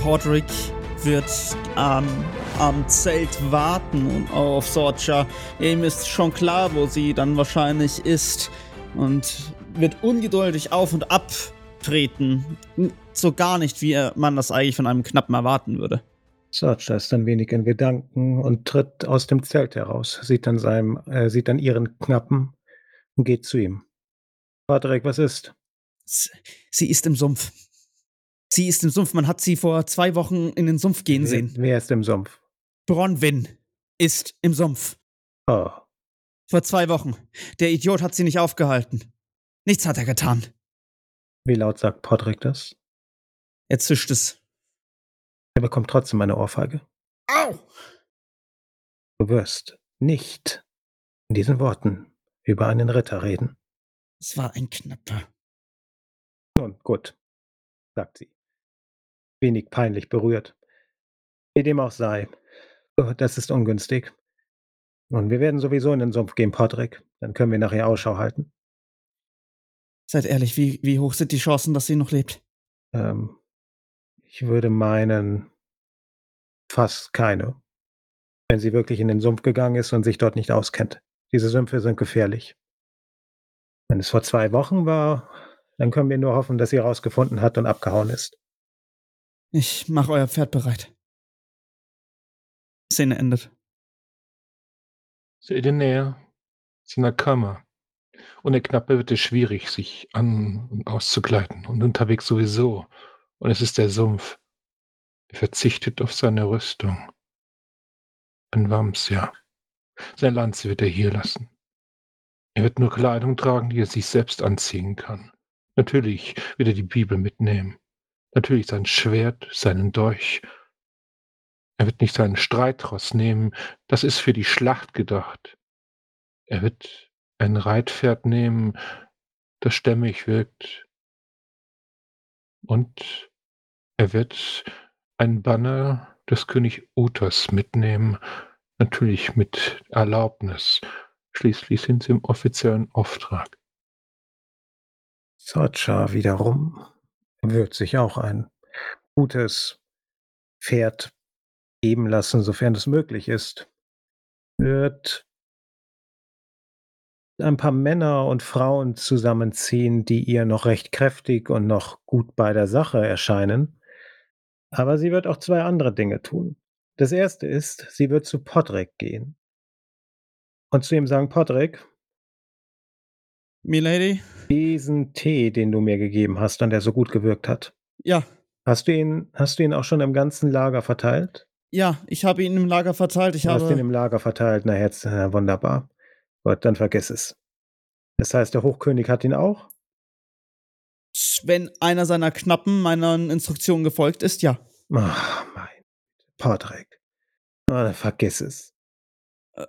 Podrick wird ähm, am Zelt warten und auf Sorcha. Ihm ist schon klar, wo sie dann wahrscheinlich ist und wird ungeduldig auf und ab treten. So gar nicht, wie man das eigentlich von einem Knappen erwarten würde. Sorcha ist ein wenig in Gedanken und tritt aus dem Zelt heraus, sieht dann, seinem, äh, sieht dann ihren Knappen und geht zu ihm. Patrick, was ist? Sie ist im Sumpf. Sie ist im Sumpf. Man hat sie vor zwei Wochen in den Sumpf gehen sehen. Wer ist im Sumpf? Bronwyn ist im Sumpf. Oh. Vor zwei Wochen. Der Idiot hat sie nicht aufgehalten. Nichts hat er getan. Wie laut sagt Podrick das? Er zischt es. Er bekommt trotzdem eine Ohrfeige. Au! Du wirst nicht in diesen Worten über einen Ritter reden. Es war ein Knapper. Nun, gut, sagt sie wenig peinlich berührt. Wie dem auch sei. Oh, das ist ungünstig. Und wir werden sowieso in den Sumpf gehen, Patrick. Dann können wir nachher Ausschau halten. Seid ehrlich, wie, wie hoch sind die Chancen, dass sie noch lebt? Ähm, ich würde meinen, fast keine. Wenn sie wirklich in den Sumpf gegangen ist und sich dort nicht auskennt. Diese Sümpfe sind gefährlich. Wenn es vor zwei Wochen war, dann können wir nur hoffen, dass sie herausgefunden hat und abgehauen ist. Ich mach euer Pferd bereit. Szene endet. Sie in der Nähe, in der Kammer. Der Knappe wird es schwierig, sich an- und auszugleiten. Und unterwegs sowieso. Und es ist der Sumpf. Er verzichtet auf seine Rüstung. Ein Wams, ja. Sein Lanze wird er hier lassen. Er wird nur Kleidung tragen, die er sich selbst anziehen kann. Natürlich wird er die Bibel mitnehmen. Natürlich sein Schwert, seinen Dolch. Er wird nicht seinen Streitross nehmen, das ist für die Schlacht gedacht. Er wird ein Reitpferd nehmen, das stämmig wirkt. Und er wird ein Banner des König Uthers mitnehmen, natürlich mit Erlaubnis. Schließlich sind sie im offiziellen Auftrag. Socha wiederum wird sich auch ein gutes Pferd geben lassen, sofern es möglich ist. Wird ein paar Männer und Frauen zusammenziehen, die ihr noch recht kräftig und noch gut bei der Sache erscheinen. Aber sie wird auch zwei andere Dinge tun. Das erste ist, sie wird zu Podrick gehen und zu ihm sagen, Podrick, Milady? diesen Tee, den du mir gegeben hast und der so gut gewirkt hat. Ja, Hast du ihn, hast du ihn auch schon im ganzen Lager verteilt? ja, ich habe ihn im Lager verteilt. Ich Du hast ihn habe. im Lager verteilt. Na, jetzt, äh, wunderbar. Gut, dann vergiss es. Das heißt, der Hochkönig hat ihn auch? Wenn einer seiner Knappen meinen Instruktionen gefolgt ist, ja. Ach, mein Patrick. Ah, vergiss es. Äh,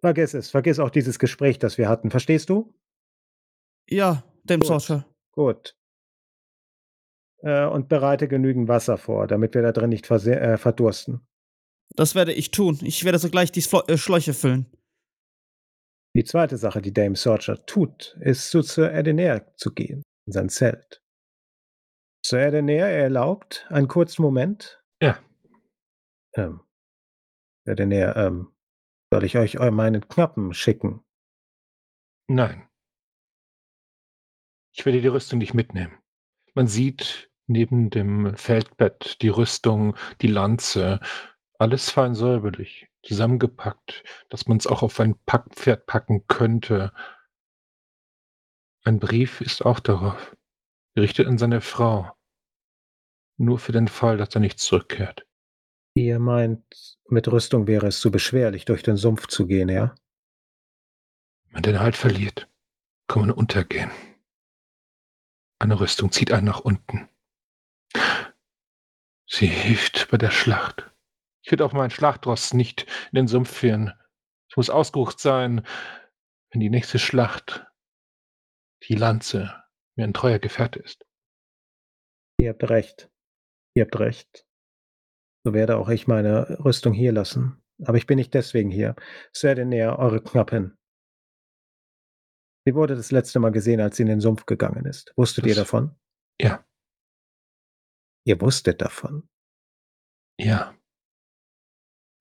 Vergiss es. Vergiss auch dieses Gespräch, das wir hatten. Verstehst du? ja, dem Gut. Sorcher. Gut. Äh, und bereite genügend Wasser vor, damit wir da drin nicht äh, verdursten. Das werde ich tun. Ich werde sogleich die Flo äh, Schläuche füllen. Die zweite Sache, die Dame Sorcher tut, ist zu Sir Edenair zu gehen, in sein Zelt. Sir Edenair erlaubt einen kurzen Moment. Ja. Ähm, Edenair, ähm, soll ich euch eu- meinen Knappen schicken? Nein. Ich werde die Rüstung nicht mitnehmen. Man sieht neben dem Feldbett die Rüstung, die Lanze, alles fein säuberlich, zusammengepackt, dass man es auch auf ein Packpferd packen könnte. Ein Brief ist auch darauf, gerichtet an seine Frau. Nur für den Fall, dass er nicht zurückkehrt. Ihr meint, mit Rüstung wäre es zu beschwerlich, durch den Sumpf zu gehen, ja? Wenn man den Halt verliert, kann man untergehen. Eine Rüstung zieht einen nach unten. Sie hilft bei der Schlacht. Ich würde auch meinen Schlachtross nicht in den Sumpf führen. Es muss ausgerucht sein, wenn die nächste Schlacht die Lanze mir ein treuer Gefährte ist. Ihr habt recht. Ihr habt recht. So werde auch ich meine Rüstung hier lassen. Aber ich bin nicht deswegen hier. Sir Edenair, eure Knappin. Sie wurde das letzte Mal gesehen, als sie in den Sumpf gegangen ist. Wusstet ihr Das- davon? Ja, Ihr wusstet davon? Ja.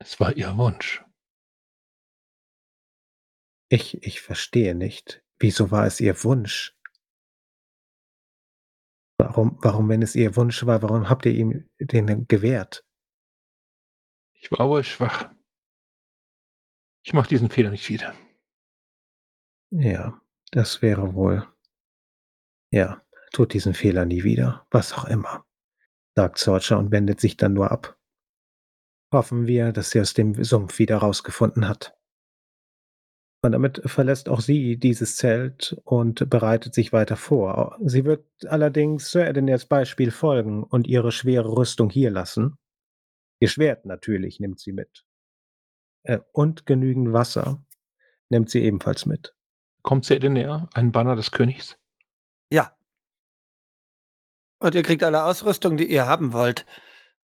Es war ihr Wunsch. Ich ich verstehe nicht. Wieso war es Ihr Wunsch? Warum warum, wenn es Ihr Wunsch war, warum habt ihr ihm den gewährt? Ich war wohl schwach. Ich mache diesen Fehler nicht wieder. Ja, das wäre wohl ja, tut diesen Fehler nie wieder, was auch immer, sagt Sorcha und wendet sich dann nur ab. Hoffen wir, dass sie aus dem Sumpf wieder rausgefunden hat. Und damit verlässt auch sie dieses Zelt und bereitet sich weiter vor. Sie wird allerdings Sir Edenirs Beispiel folgen und ihre schwere Rüstung hier lassen. Ihr Schwert natürlich nimmt sie mit. Äh, und genügend Wasser nimmt sie ebenfalls mit. Kommt Sir Edenir, ein Banner des Königs? Ja. Und ihr kriegt alle Ausrüstung, die ihr haben wollt.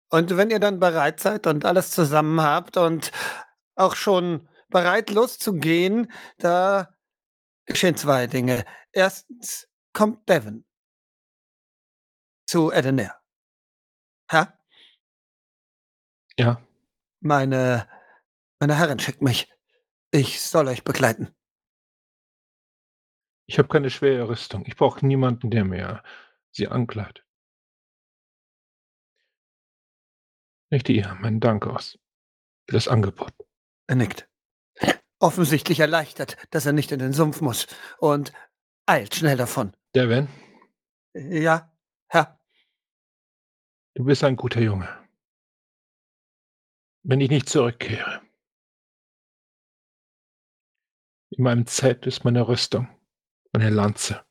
Und wenn ihr dann bereit seid und alles zusammen habt und auch schon bereit loszugehen, da geschehen 2 Dinge. Erstens kommt Devon zu Edenir. Herr? Ja. Meine meine Herrin schickt mich. Ich soll euch begleiten. Ich habe keine schwere Rüstung. Ich brauche niemanden, der mir sie ankleidet. Richte ihr meinen Dank aus für das Angebot. Er nickt. Offensichtlich erleichtert, dass er nicht in den Sumpf muss und eilt schnell davon. Devon, Ja, Herr? du bist ein guter Junge. Wenn ich nicht zurückkehre in meinem Zelt ist meine Rüstung, meine Lanze.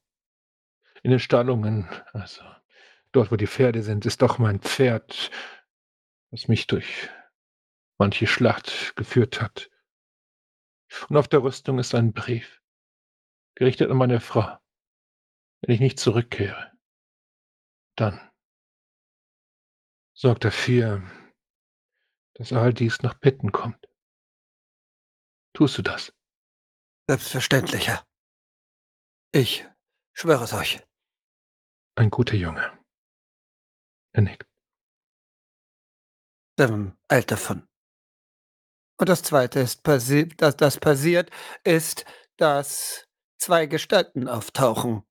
In den Stallungen, also dort, wo die Pferde sind, ist doch mein Pferd, das mich durch manche Schlacht geführt hat. Und auf der Rüstung ist ein Brief, gerichtet an meine Frau. Wenn ich nicht zurückkehre, dann sorgt dafür, dass all dies nach Pitten kommt. Tust du das? Selbstverständlich, Herr. Ich schwöre es euch. Ein guter Junge. Er nickt. Devon eilt davon. Und das Zweite ist passi das das passiert, ist, dass 2 Gestalten auftauchen.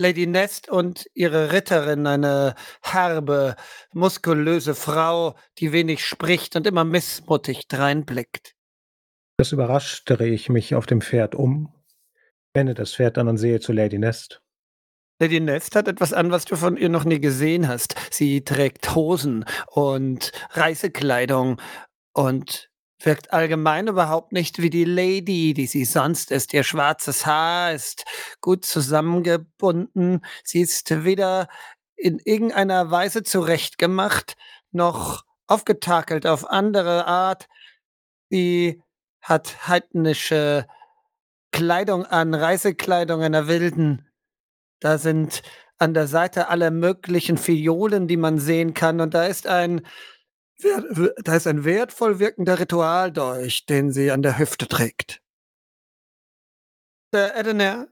Lady Nest und ihre Ritterin, eine herbe, muskulöse Frau, die wenig spricht und immer missmutig dreinblickt. Das überrascht, drehe ich mich auf dem Pferd um, wende das Pferd an und sehe zu Lady Nest. Lady Nest hat etwas an, was du von ihr noch nie gesehen hast. Sie trägt Hosen und Reisekleidung und wirkt allgemein überhaupt nicht wie die Lady, die sie sonst ist. Ihr schwarzes Haar ist gut zusammengebunden. Sie ist weder in irgendeiner Weise zurechtgemacht, noch aufgetakelt auf andere Art. Sie hat heidnische Kleidung an, Reisekleidung einer Wilden. Da sind an der Seite alle möglichen Fiolen, die man sehen kann, und da ist ein da ist ein wertvoll wirkender Ritualdolch, den sie an der Hüfte trägt. Sir Edenir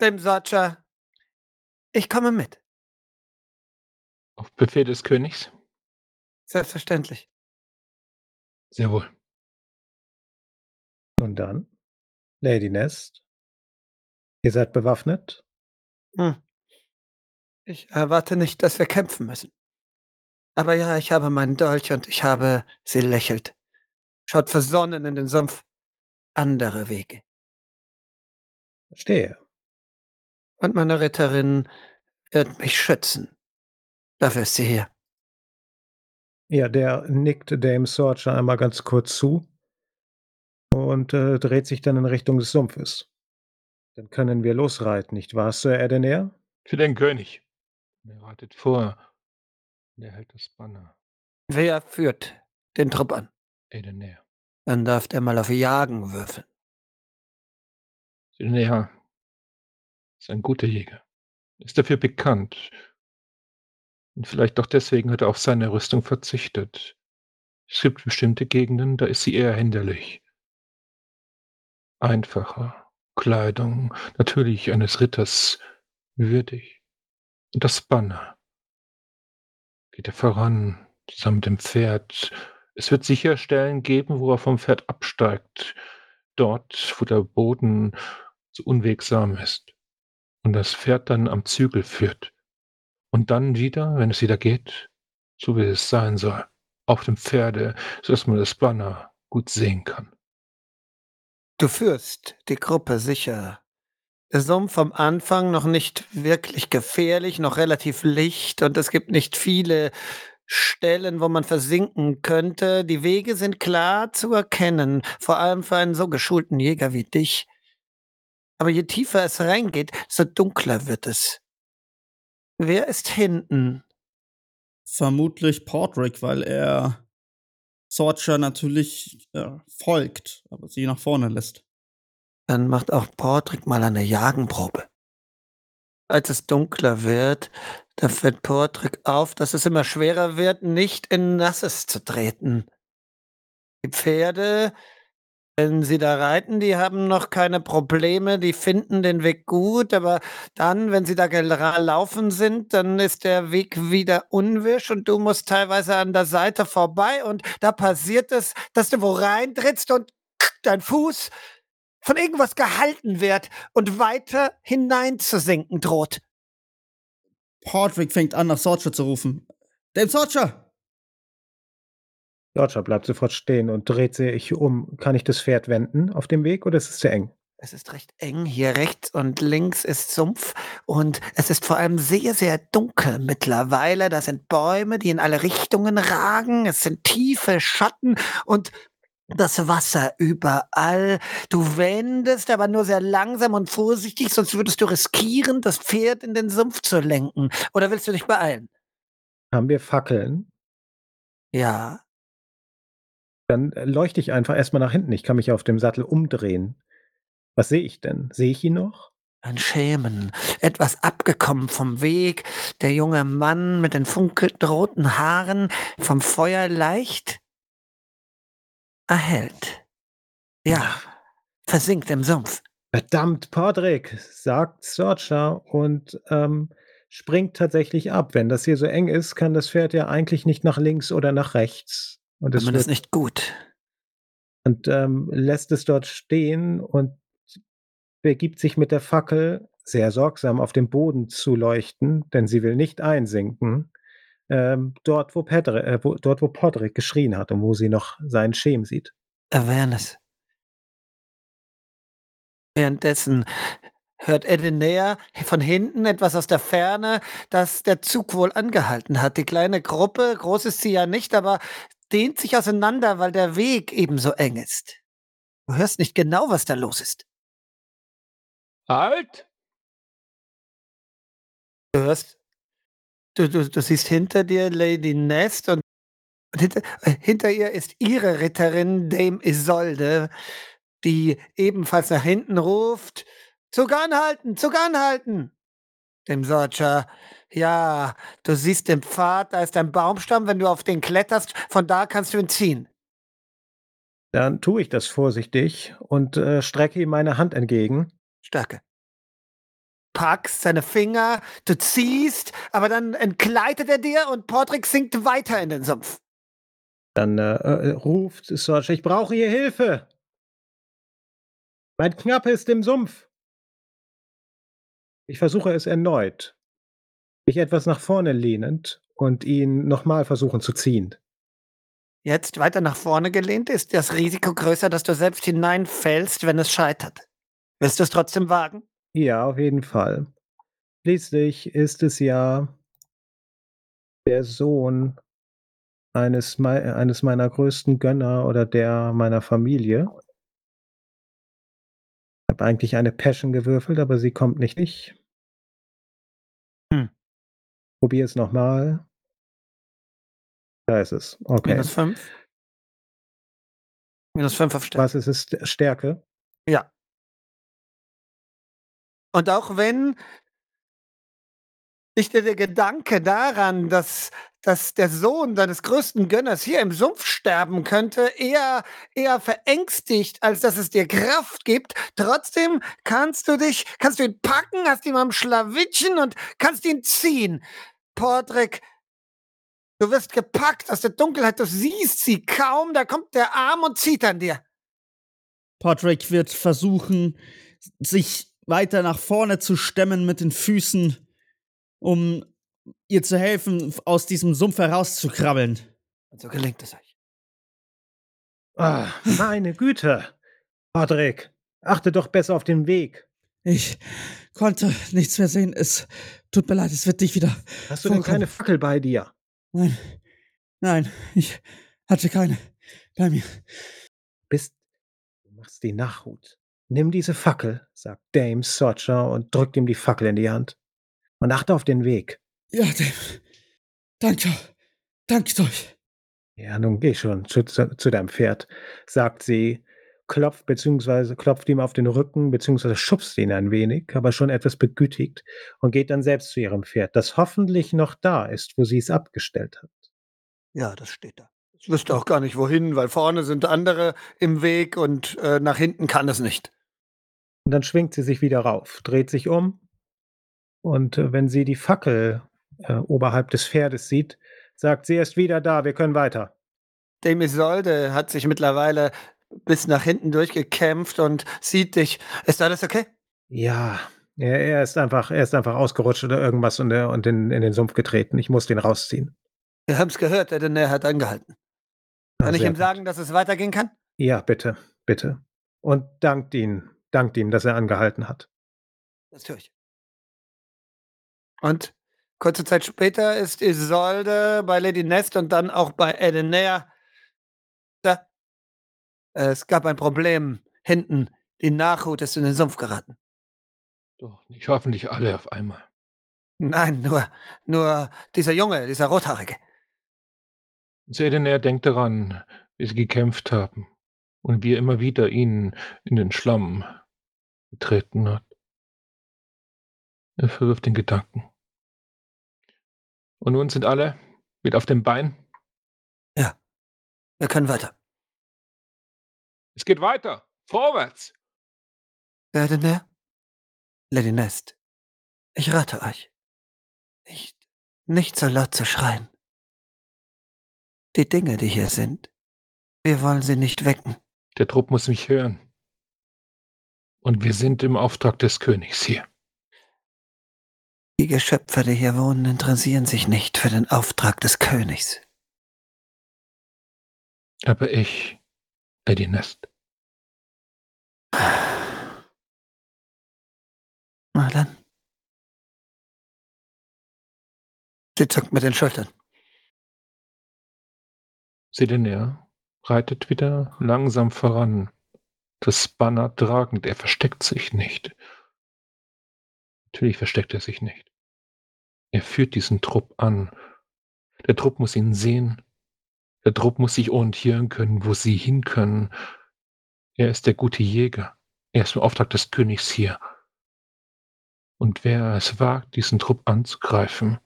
dem Sorcha ich komme mit. Auf Befehl des Königs? Selbstverständlich. Sehr wohl. Und dann? Lady Nest? Ihr seid bewaffnet? Hm. Ich erwarte nicht, dass wir kämpfen müssen. Aber ja, ich habe meinen Dolch und ich habe sie lächelt. Schaut versonnen in den Sumpf. Andere Wege. Verstehe. Und meine Ritterin wird mich schützen. Dafür ist sie hier. Ja, der nickt Dame Sorcha einmal ganz kurz zu und, äh, dreht sich dann in Richtung des Sumpfes. Dann können wir losreiten, nicht wahr, Sir Edenir? Für den König. Er reitet vor. Er hält das Banner. Wer führt den Trupp an? Edenir. Dann darf der mal auf Jagen würfeln. Edenir ist ein guter Jäger. Ist dafür bekannt. Und vielleicht auch deswegen hat er auf seine Rüstung verzichtet. Es gibt bestimmte Gegenden, da ist sie eher hinderlich. Einfacher Kleidung, natürlich eines Ritters würdig. Und das Banner. Geht er voran, zusammen mit dem Pferd. Es wird sicher Stellen geben, wo er vom Pferd absteigt, dort, wo der Boden so unwegsam ist und das Pferd dann am Zügel führt. Und dann wieder, wenn es wieder geht, so wie es sein soll, auf dem Pferde, so dass man das Banner gut sehen kann. Du führst die Gruppe sicher. Sumpf am Anfang noch nicht wirklich gefährlich, noch relativ licht und es gibt nicht viele Stellen, wo man versinken könnte. Die Wege sind klar zu erkennen, vor allem für einen so geschulten Jäger wie dich. Aber je tiefer es reingeht, desto dunkler wird es. Wer ist hinten? Vermutlich Portrick, weil er Sorcha natürlich äh, folgt, aber sie nach vorne lässt. Dann macht auch Portrick mal eine Jagenprobe. Als es dunkler wird, da fällt Portrick auf, dass es immer schwerer wird, nicht in Nasses zu treten. Die Pferde wenn sie da reiten, die haben noch keine Probleme, die finden den Weg gut, aber dann, wenn sie da gelaufen sind, dann ist der Weg wieder unwisch und du musst teilweise an der Seite vorbei und da passiert es, dass du wo reintrittst und dein Fuß von irgendwas gehalten wird und weiter hineinzusinken droht. Portrick fängt an, nach Sorcha zu rufen. Dame Sorcha! Roger bleibt sofort stehen und dreht sich um. Kann ich das Pferd wenden auf dem Weg oder ist es zu eng? Es ist recht eng. Hier rechts und links ist Sumpf und es ist vor allem sehr, sehr dunkel mittlerweile. Da sind Bäume, die in alle Richtungen ragen. Es sind tiefe Schatten und das Wasser überall. Du wendest aber nur sehr langsam und vorsichtig, sonst würdest du riskieren, das Pferd in den Sumpf zu lenken. Oder willst du dich beeilen? Haben wir Fackeln? Ja. Dann äh, leuchte ich einfach erstmal nach hinten. Ich kann mich auf dem Sattel umdrehen. Was sehe ich denn? Sehe ich ihn noch? Ein Schemen, etwas abgekommen vom Weg, der junge Mann mit den funkelnden roten Haaren, vom Feuer leicht erhellt. Ja, versinkt im Sumpf. Verdammt, Podrick, sagt Sorcha und ähm, springt tatsächlich ab. Wenn das hier so eng ist, kann das Pferd ja eigentlich nicht nach links oder nach rechts. Und es wird, nicht gut. und ähm, lässt es dort stehen und begibt sich mit der Fackel sehr sorgsam auf den Boden zu leuchten, denn sie will nicht einsinken. Ähm, dort, wo Pedri, äh, wo, dort, wo Podrick geschrien hat und wo sie noch seinen Schem sieht. Awareness. Währenddessen hört Edinea von hinten etwas aus der Ferne, dass der Zug wohl angehalten hat. Die kleine Gruppe, groß ist sie ja nicht, aber dehnt sich auseinander, weil der Weg ebenso eng ist. Du hörst nicht genau, was da los ist. Halt! Du hörst, du, du, du siehst hinter dir Lady Nest und, hinter, äh, hinter ihr ist ihre Ritterin Dame Isolde, die ebenfalls nach hinten ruft, Zug anhalten, Zug anhalten! Dem Sorcher, ja, du siehst den Pfad, da ist ein Baumstamm, wenn du auf den kletterst, von da kannst du ihn ziehen. Dann tue ich das vorsichtig und äh, strecke ihm meine Hand entgegen. Stärke. Packst seine Finger, du ziehst, aber dann entgleitet er dir und Portrick sinkt weiter in den Sumpf. Dann äh, äh, ruft Sorcha, ich brauche hier Hilfe. Mein Knappe ist im Sumpf. Ich versuche es erneut, mich etwas nach vorne lehnend und ihn nochmal versuchen zu ziehen. Jetzt weiter nach vorne gelehnt ist das Risiko größer, dass du selbst hineinfällst, wenn es scheitert. Willst du es trotzdem wagen? Ja, auf jeden Fall. Schließlich ist es ja der Sohn eines, mei eines meiner größten Gönner oder der meiner Familie. Ich habe eigentlich eine Passion gewürfelt, aber sie kommt nicht. Ich Hm. probiere es nochmal. Da ist es. Okay. Minus 5. Minus 5 auf Stärke. Was ist es? St- Stärke? Ja. Und auch wenn dich der, der Gedanke daran, dass, dass der Sohn deines größten Gönners hier im Sumpf sterben könnte, eher, eher verängstigt, als dass es dir Kraft gibt, trotzdem kannst du dich, kannst du ihn packen, hast ihn am Schlawittchen und kannst ihn ziehen. Portrick, Du wirst gepackt aus der Dunkelheit, du siehst sie kaum, da kommt der Arm und zieht an dir. Podrick wird versuchen, sich weiter nach vorne zu stemmen mit den Füßen, um ihr zu helfen, aus diesem Sumpf herauszukrabbeln. Und so gelingt es euch. Ah, meine Güte. Patrick, achte doch besser auf den Weg. Ich konnte nichts mehr sehen. Es tut mir leid, es wird dich wieder. Hast du denn keine Fackel bei dir? Nein, nein, ich hatte keine bei mir. Bist. Du machst die Nachhut. Nimm diese Fackel, sagt Dame Sorcher und drückt ihm die Fackel in die Hand. Und achte auf den Weg. Ja, Dave. Danke. Danke euch. Ja, nun geh schon zu, zu, zu deinem Pferd, sagt sie, klopft beziehungsweise klopft ihm auf den Rücken beziehungsweise schubst ihn ein wenig, aber schon etwas begütigt und geht dann selbst zu ihrem Pferd, das hoffentlich noch da ist, wo sie es abgestellt hat. Ja, das steht da. Ich wüsste auch gar nicht wohin, weil vorne sind andere im Weg und äh, nach hinten kann es nicht. Und dann schwingt sie sich wieder rauf, dreht sich um und äh, wenn sie die Fackel äh, oberhalb des Pferdes sieht, sagt sie, er ist wieder da, wir können weiter. Dem Isolde hat sich mittlerweile bis nach hinten durchgekämpft und sieht dich. Ist alles okay? Ja, er, er ist einfach, er ist einfach ausgerutscht oder irgendwas und, er- und in, in den Sumpf getreten. Ich muss den rausziehen. Wir haben es gehört, der Denner hat angehalten. Na, Kann ich sehr ihm gut. sagen, dass es weitergehen kann? Ja, bitte, bitte. Und dankt ihn, dankt ihm, dass er angehalten hat. Das tue ich. Und kurze Zeit später ist Isolde bei Lady Nest und dann auch bei Edenair. Da. Es gab ein Problem hinten. Die Nachhut ist in den Sumpf geraten. Doch nicht hoffentlich alle auf einmal. Nein, nur, nur dieser Junge, dieser Rothaarige. Sedener denkt daran, wie sie gekämpft haben und wie er immer wieder ihn in den Schlamm getreten hat. Er verwirft den Gedanken. Und nun sind alle wieder auf dem Bein. Wir können weiter. Es geht weiter. Vorwärts. Edenair? Lady Nest. Ich rate euch. Nicht, nicht so laut zu schreien. Die Dinge, die hier sind, wir wollen sie nicht wecken. Der Trupp muss mich hören. Und wir sind im Auftrag des Königs hier. Die Geschöpfe, die hier wohnen, interessieren sich nicht für den Auftrag des Königs. Aber ich, Lady Nest, Na dann. Sie zuckt mit den Schultern. Sedener reitet wieder langsam voran, das Banner tragend. Er versteckt sich nicht. Natürlich versteckt er sich nicht. Er führt diesen Trupp an. Der Trupp muss ihn sehen. Der Trupp muss sich orientieren können, wo sie hin können. Er ist der gute Jäger. Er ist im Auftrag des Königs hier. Und wer es wagt, diesen Trupp anzugreifen,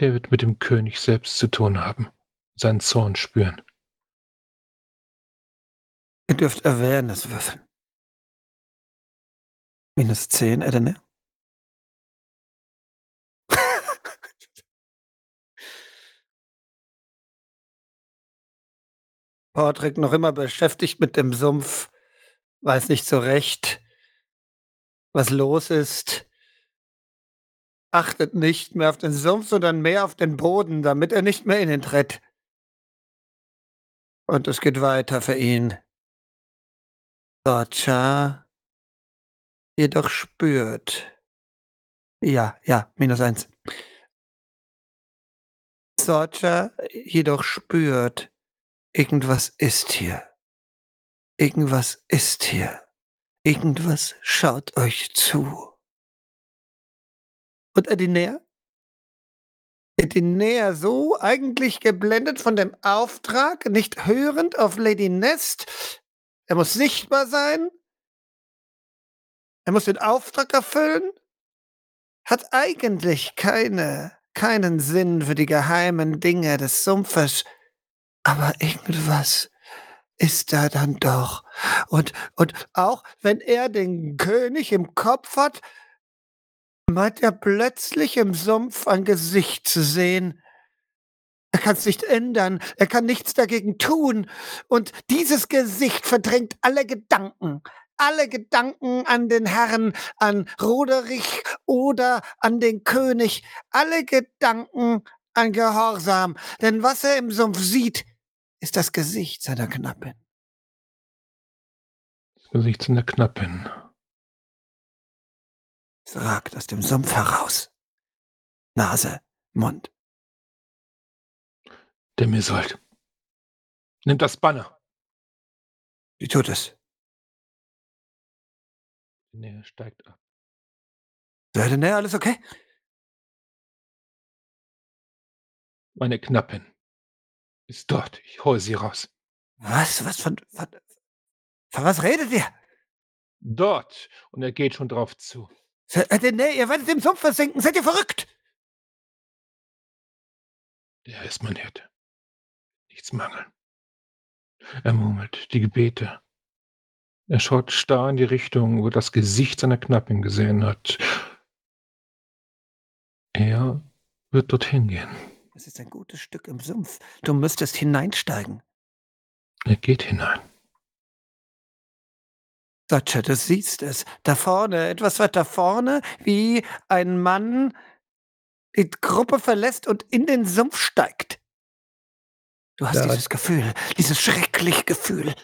der wird mit dem König selbst zu tun haben, seinen Zorn spüren. Ihr dürft Awareness würfeln. Minus 10, Edene. Patrick noch immer beschäftigt mit dem Sumpf, weiß nicht so recht, was los ist. Achtet nicht mehr auf den Sumpf, sondern mehr auf den Boden, damit er nicht mehr in ihn tritt. Und es geht weiter für ihn. Sorcha jedoch spürt. Ja, ja, minus eins. Sorcha jedoch spürt, irgendwas ist hier. Irgendwas ist hier. Irgendwas schaut euch zu. Und Edinea? Edinea so eigentlich geblendet von dem Auftrag, nicht hörend auf Lady Nest. Er muss sichtbar sein. Er muss den Auftrag erfüllen. Hat eigentlich keine, keinen Sinn für die geheimen Dinge des Sumpfes. Aber irgendwas ist da dann doch. Und, und auch wenn er den König im Kopf hat, meint er plötzlich im Sumpf ein Gesicht zu sehen, Er kann es nicht ändern. Er kann nichts dagegen tun. Und dieses Gesicht verdrängt alle Gedanken. Alle Gedanken an den Herrn, an Roderich oder an den König. Alle Gedanken an Gehorsam. Denn was er im Sumpf sieht, ist das Gesicht seiner Knappin. Das Gesicht seiner Knappin. Es ragt aus dem Sumpf heraus. Nase, Mund. Der Misold. Nimmt das Banner. Wie tut es? Nee, steigt ab. Seid ihr alles okay? Meine Knappin ist dort. Ich hole sie raus. Was? Was von, von, von was redet ihr? Dort. Und er geht schon drauf zu. Äh, nee, ihr werdet im Sumpf versinken. Seid ihr verrückt? Der ist mein Hirte. Nichts mangeln. Er murmelt die Gebete. Er schaut starr in die Richtung, wo das Gesicht seiner Knappin gesehen hat. Er wird dorthin gehen. Es ist ein gutes Stück im Sumpf. Du müsstest hineinsteigen. Er geht hinein. Satscha, du siehst es. Da vorne, etwas weiter vorne, wie ein Mann die Gruppe verlässt und in den Sumpf steigt. Du hast dieses Gefühl, dieses schreckliche Gefühl.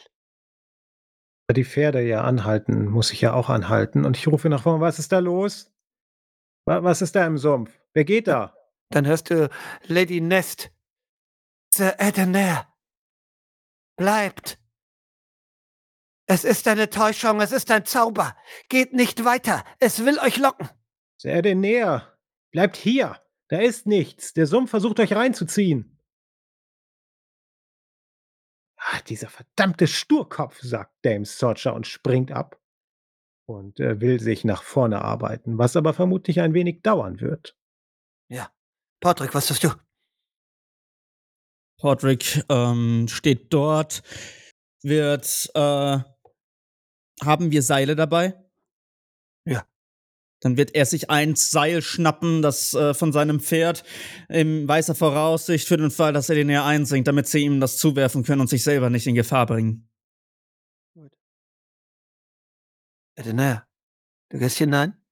Da die Pferde ja anhalten, muss ich ja auch anhalten. Und ich rufe nach vorne, was ist da los? Wa- Was ist da im Sumpf? Wer geht da? Dann hörst du Lady Nest. Sir Edener. Bleibt. Es ist eine Täuschung, es ist ein Zauber. Geht nicht weiter. Es will euch locken. Denn näher. Bleibt hier. Da ist nichts. Der Sumpf versucht euch reinzuziehen. Ah, dieser verdammte Sturkopf, sagt Dame Sorcher und springt ab und äh, will sich nach vorne arbeiten, was aber vermutlich ein wenig dauern wird. Ja. Patrick, was tust du? Podrick ähm, steht dort, wird, äh, haben wir Seile dabei? Ja. Dann wird er sich ein Seil schnappen, das äh, von seinem Pferd in weißer Voraussicht für den Fall, dass er den näher einsinkt, damit sie ihm das zuwerfen können und sich selber nicht in Gefahr bringen. Edener. Du gehst hinein?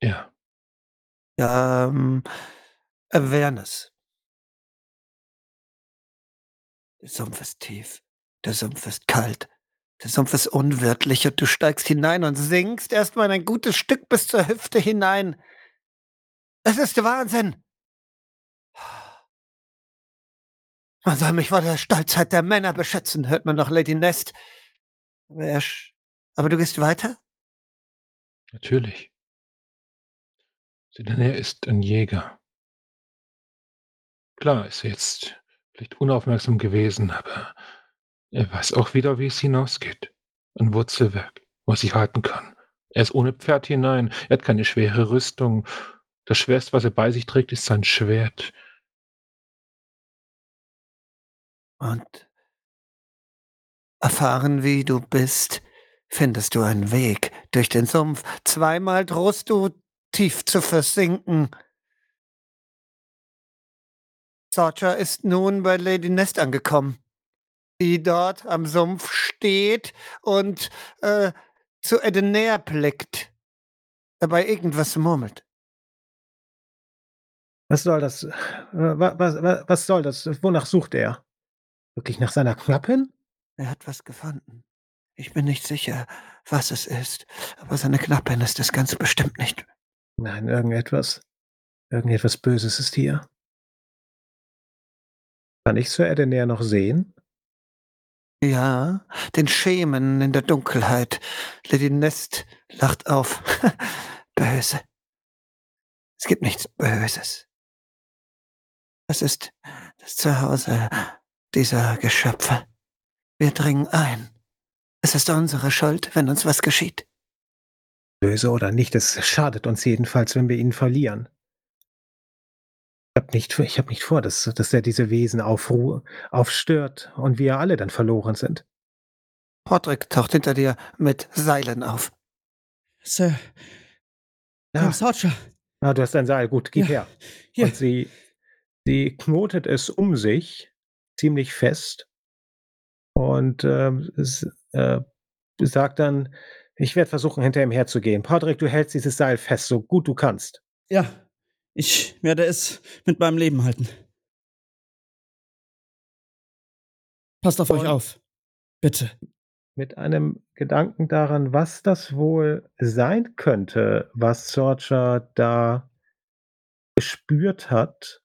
Ja. Ja, ähm, Awareness. Der Sumpf ist tief. Der Sumpf ist kalt. Der Sumpf ist unwirtlich und du steigst hinein und sinkst erstmal ein gutes Stück bis zur Hüfte hinein. Es ist Wahnsinn. Man soll mich vor der Stolzheit der Männer beschützen, hört man noch Lady Nest. Er aber du gehst weiter? Natürlich. Denn er ist ein Jäger. Klar ist er jetzt vielleicht unaufmerksam gewesen, aber er weiß auch wieder, wie es hinausgeht. Ein Wurzelwerk, wo er sich halten kann. Er ist ohne Pferd hinein. Er hat keine schwere Rüstung. Das Schwerste, was er bei sich trägt, ist sein Schwert. Und erfahren wie du bist, findest du einen Weg durch den Sumpf. Zweimal drohst du tief zu versinken. Sorcha ist nun bei Lady Nest angekommen, die dort am Sumpf steht und äh, zu Edener blickt, dabei irgendwas murmelt. Was soll das? Äh, wa- Was, was, was soll das? Wonach sucht er? Wirklich nach seiner Knappin? Er hat was gefunden. Ich bin nicht sicher, was es ist, aber seine Knappin ist es ganz bestimmt nicht. Nein, irgendetwas. Irgendetwas Böses ist hier. Kann ich Sir Edener noch sehen? Ja, den Schemen in der Dunkelheit. Lady Nest lacht auf. Böse. Es gibt nichts Böses. Das ist das Zuhause dieser Geschöpfe. Wir dringen ein. Es ist unsere Schuld, wenn uns was geschieht. Böse oder nicht, es schadet uns jedenfalls, wenn wir ihn verlieren. Ich habe nicht, ich hab nicht vor, dass, dass er diese Wesen aufruh, aufstört und wir alle dann verloren sind. Patrick taucht hinter dir mit Seilen auf. Sir, Ja. Sarcher, ah, du hast ein Seil, gut, gib Ja, her. hier. Und sie, Sie knotet es um sich ziemlich fest und, s äh, sagt dann: „Ich werde versuchen, hinter ihm herzugehen. Podrick, du hältst dieses Seil fest, so gut du kannst.“ Ja, ich werde es mit meinem Leben halten. Passt auf euch Und- auf. Bitte. Mit einem Gedanken daran, was das wohl sein könnte, was Sorcha da gespürt hat,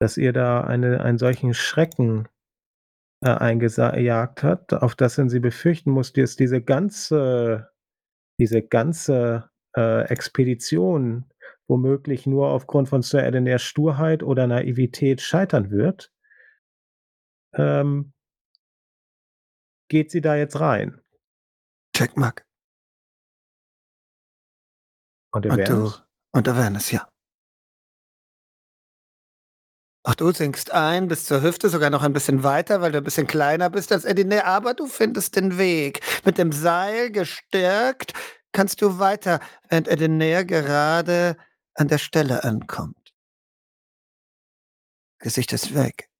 dass ihr da eine einen solchen Schrecken, äh, eingejagt hat, auf das sie befürchten musste, ist diese ganze diese ganze, äh, Expedition womöglich nur aufgrund von Sir Edenairs Sturheit oder Naivität scheitern wird. Ähm geht sie da jetzt rein? Check Mark. Und Und du Awareness? und Awareness, ja. Auch du sinkst ein bis zur Hüfte, sogar noch ein bisschen weiter, weil du ein bisschen kleiner bist als Edine, aber du findest den Weg. Mit dem Seil gestärkt kannst du weiter, während Edine gerade an der Stelle ankommt. Gesicht ist weg.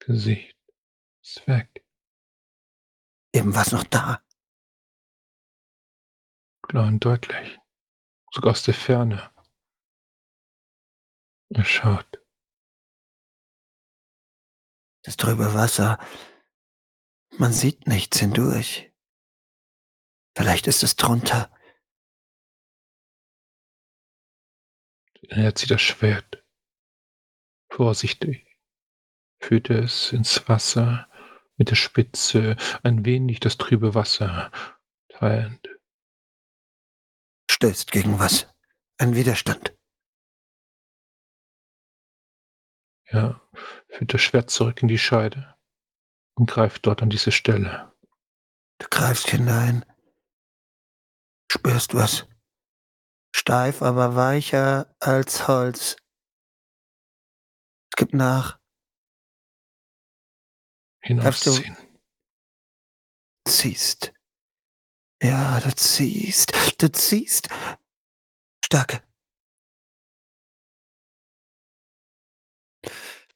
Gesicht ist weg. Eben war's noch da. Klar und deutlich. Sogar aus der Ferne. Er schaut. Das trübe Wasser. Man sieht nichts hindurch. Vielleicht ist es drunter. Er zieht das Schwert. Vorsichtig. Führt es ins Wasser mit der Spitze ein wenig das trübe Wasser teilend. Stößt gegen was? Ein Widerstand. Ja, führt das Schwert zurück in die Scheide und greift dort an diese Stelle. Du greifst hinein. Spürst was. Steif, aber weicher als Holz. Es gibt nach. Hinausziehen. Ziehst. Ja, du ziehst. Du ziehst. Starke.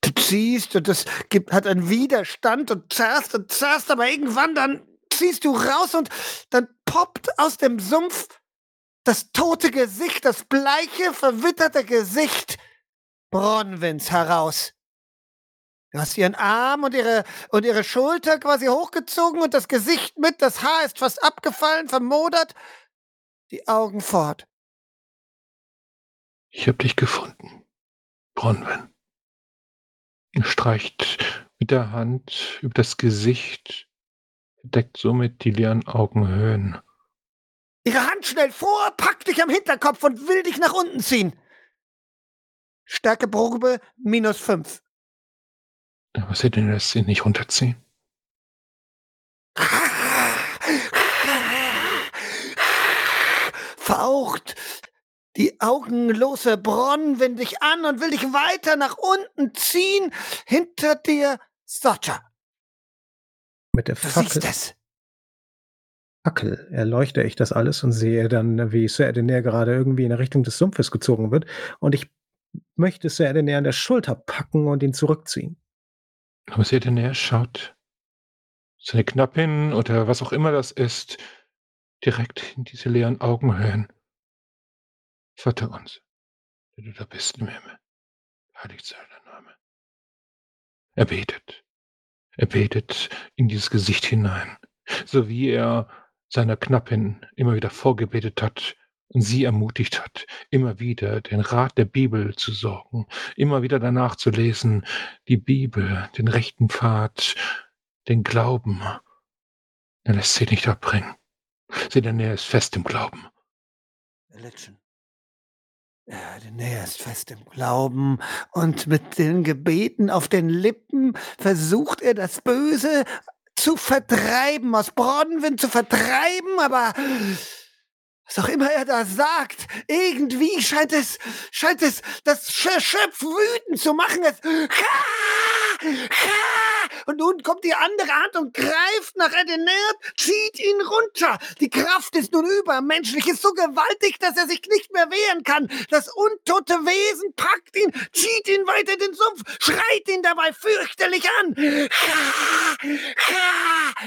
Du ziehst und das gibt, hat einen Widerstand und zerrst und zerrst, aber irgendwann dann ziehst du raus und dann poppt aus dem Sumpf das tote Gesicht, das bleiche, verwitterte Gesicht Bronwins heraus. Du hast ihren Arm und ihre, und ihre Schulter quasi hochgezogen und das Gesicht mit, das Haar ist fast abgefallen, vermodert, die Augen fort. Ich hab dich gefunden, Bronwyn. Er streicht mit der Hand über das Gesicht, deckt somit die leeren Augenhöhlen. Ihre Hand schnell vor, packt dich am Hinterkopf und will dich nach unten ziehen. Stärkeprobe minus fünf. Aber sie denn lässt sie nicht runterziehen? Faucht die augenlose Bronwyn dich an und will dich weiter nach unten ziehen. Hinter dir Socha. Mit der Du siehst Fackel, es. Fackel erleuchte ich das alles und sehe dann, wie Sir Edenair gerade irgendwie in der Richtung des Sumpfes gezogen wird. Und ich möchte Sir Edenair an der Schulter packen und ihn zurückziehen. Aber denn näher schaut seine Knappin oder was auch immer das ist, direkt in diese leeren Augenhöhlen. Vater uns, der du da bist im Himmel, heiligt sei dein Name. Er betet. Er betet in dieses Gesicht hinein, so wie er seiner Knappin immer wieder vorgebetet hat und sie ermutigt hat, immer wieder den Rat der Bibel zu sorgen, immer wieder danach zu lesen, die Bibel, den rechten Pfad, den Glauben. Er lässt sie nicht abbringen. Sie denn er ist fest im Glauben. Religion. Ja, denn er ist fest im Glauben und mit den Gebeten auf den Lippen versucht er das Böse zu vertreiben, aus Bronwyn zu vertreiben, aber was auch immer er da sagt, irgendwie scheint es, scheint es das Geschöpf wütend zu machen. Es Und nun kommt die andere Hand und greift nach Edenert, zieht ihn runter. Die Kraft ist nun übermenschlich, ist so gewaltig, dass er sich nicht mehr wehren kann. Das untote Wesen packt ihn, zieht ihn weiter in den Sumpf, schreit ihn dabei fürchterlich an.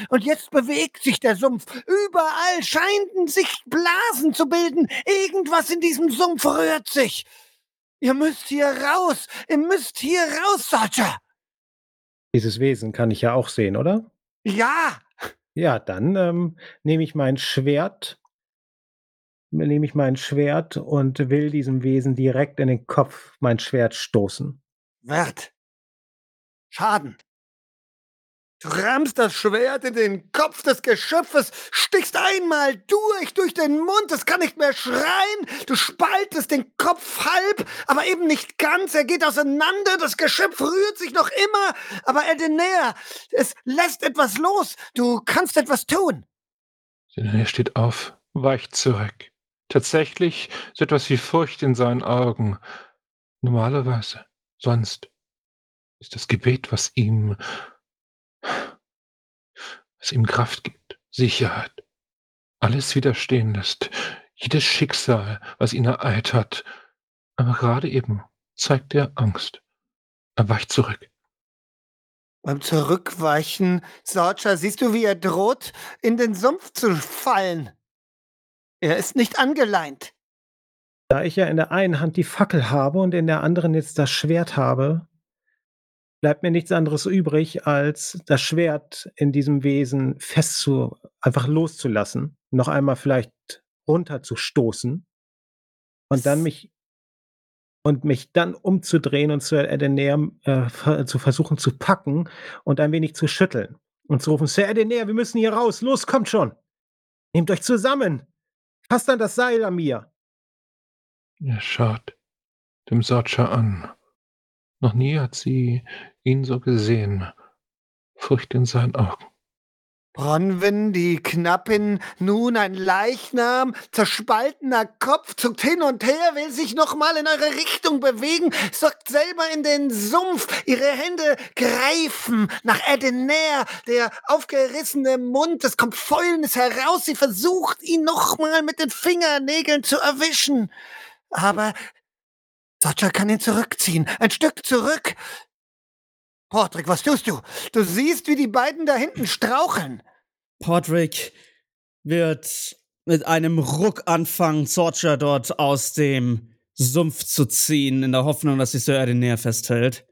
Und jetzt bewegt sich der Sumpf. Überall scheinen sich Blasen zu bilden. Irgendwas in diesem Sumpf rührt sich. Ihr müsst hier raus. Ihr müsst hier raus, Sarja. Dieses Wesen kann ich ja auch sehen, oder? Ja. Ja, dann ähm, nehme ich mein Schwert, nehme ich mein Schwert und will diesem Wesen direkt in den Kopf mein Schwert stoßen. Wert. Schaden. Rammst das Schwert in den Kopf des Geschöpfes, stichst einmal durch, durch den Mund, es kann nicht mehr schreien, du spaltest den Kopf halb, aber eben nicht ganz, er geht auseinander, das Geschöpf rührt sich noch immer, aber Edener, es lässt etwas los, du kannst etwas tun. Er steht auf, weicht zurück. Tatsächlich so etwas wie Furcht in seinen Augen. Normalerweise, sonst ist das Gebet, was ihm was ihm Kraft gibt, Sicherheit, alles widerstehen lässt, jedes Schicksal, was ihn ereilt hat. Aber gerade eben zeigt er Angst. Er weicht zurück. Beim Zurückweichen, Sorcha, siehst du, wie er droht, in den Sumpf zu fallen. Er ist nicht angeleint. Da ich ja in der einen Hand die Fackel habe und in der anderen jetzt das Schwert habe, bleibt mir nichts anderes übrig, als das Schwert in diesem Wesen festzu einfach loszulassen, noch einmal vielleicht runterzustoßen und dann mich und mich dann umzudrehen und zu Edener äh, zu versuchen zu packen und ein wenig zu schütteln und zu rufen, Sir Edener, wir müssen hier raus, los, kommt schon. Nehmt euch zusammen. Passt an das Seil an mir. Er schaut dem Sorcher an. Noch nie hat sie ihn so gesehen. Furcht in seinen Augen. Bronwyn, die Knappin, nun ein Leichnam, zerspaltener Kopf, zuckt hin und her, will sich nochmal in eure Richtung bewegen, sockt selber in den Sumpf, ihre Hände greifen nach Edener, der aufgerissene Mund, es kommt Fäulnis heraus, sie versucht, ihn nochmal mit den Fingernägeln zu erwischen. Aber Dodger kann ihn zurückziehen. Ein Stück zurück. Portrick, was tust du? Du siehst, wie die beiden da hinten straucheln. Portrick wird mit einem Ruck anfangen, Sorcha dort aus dem Sumpf zu ziehen, in der Hoffnung, dass sich Sir Edenair festhält.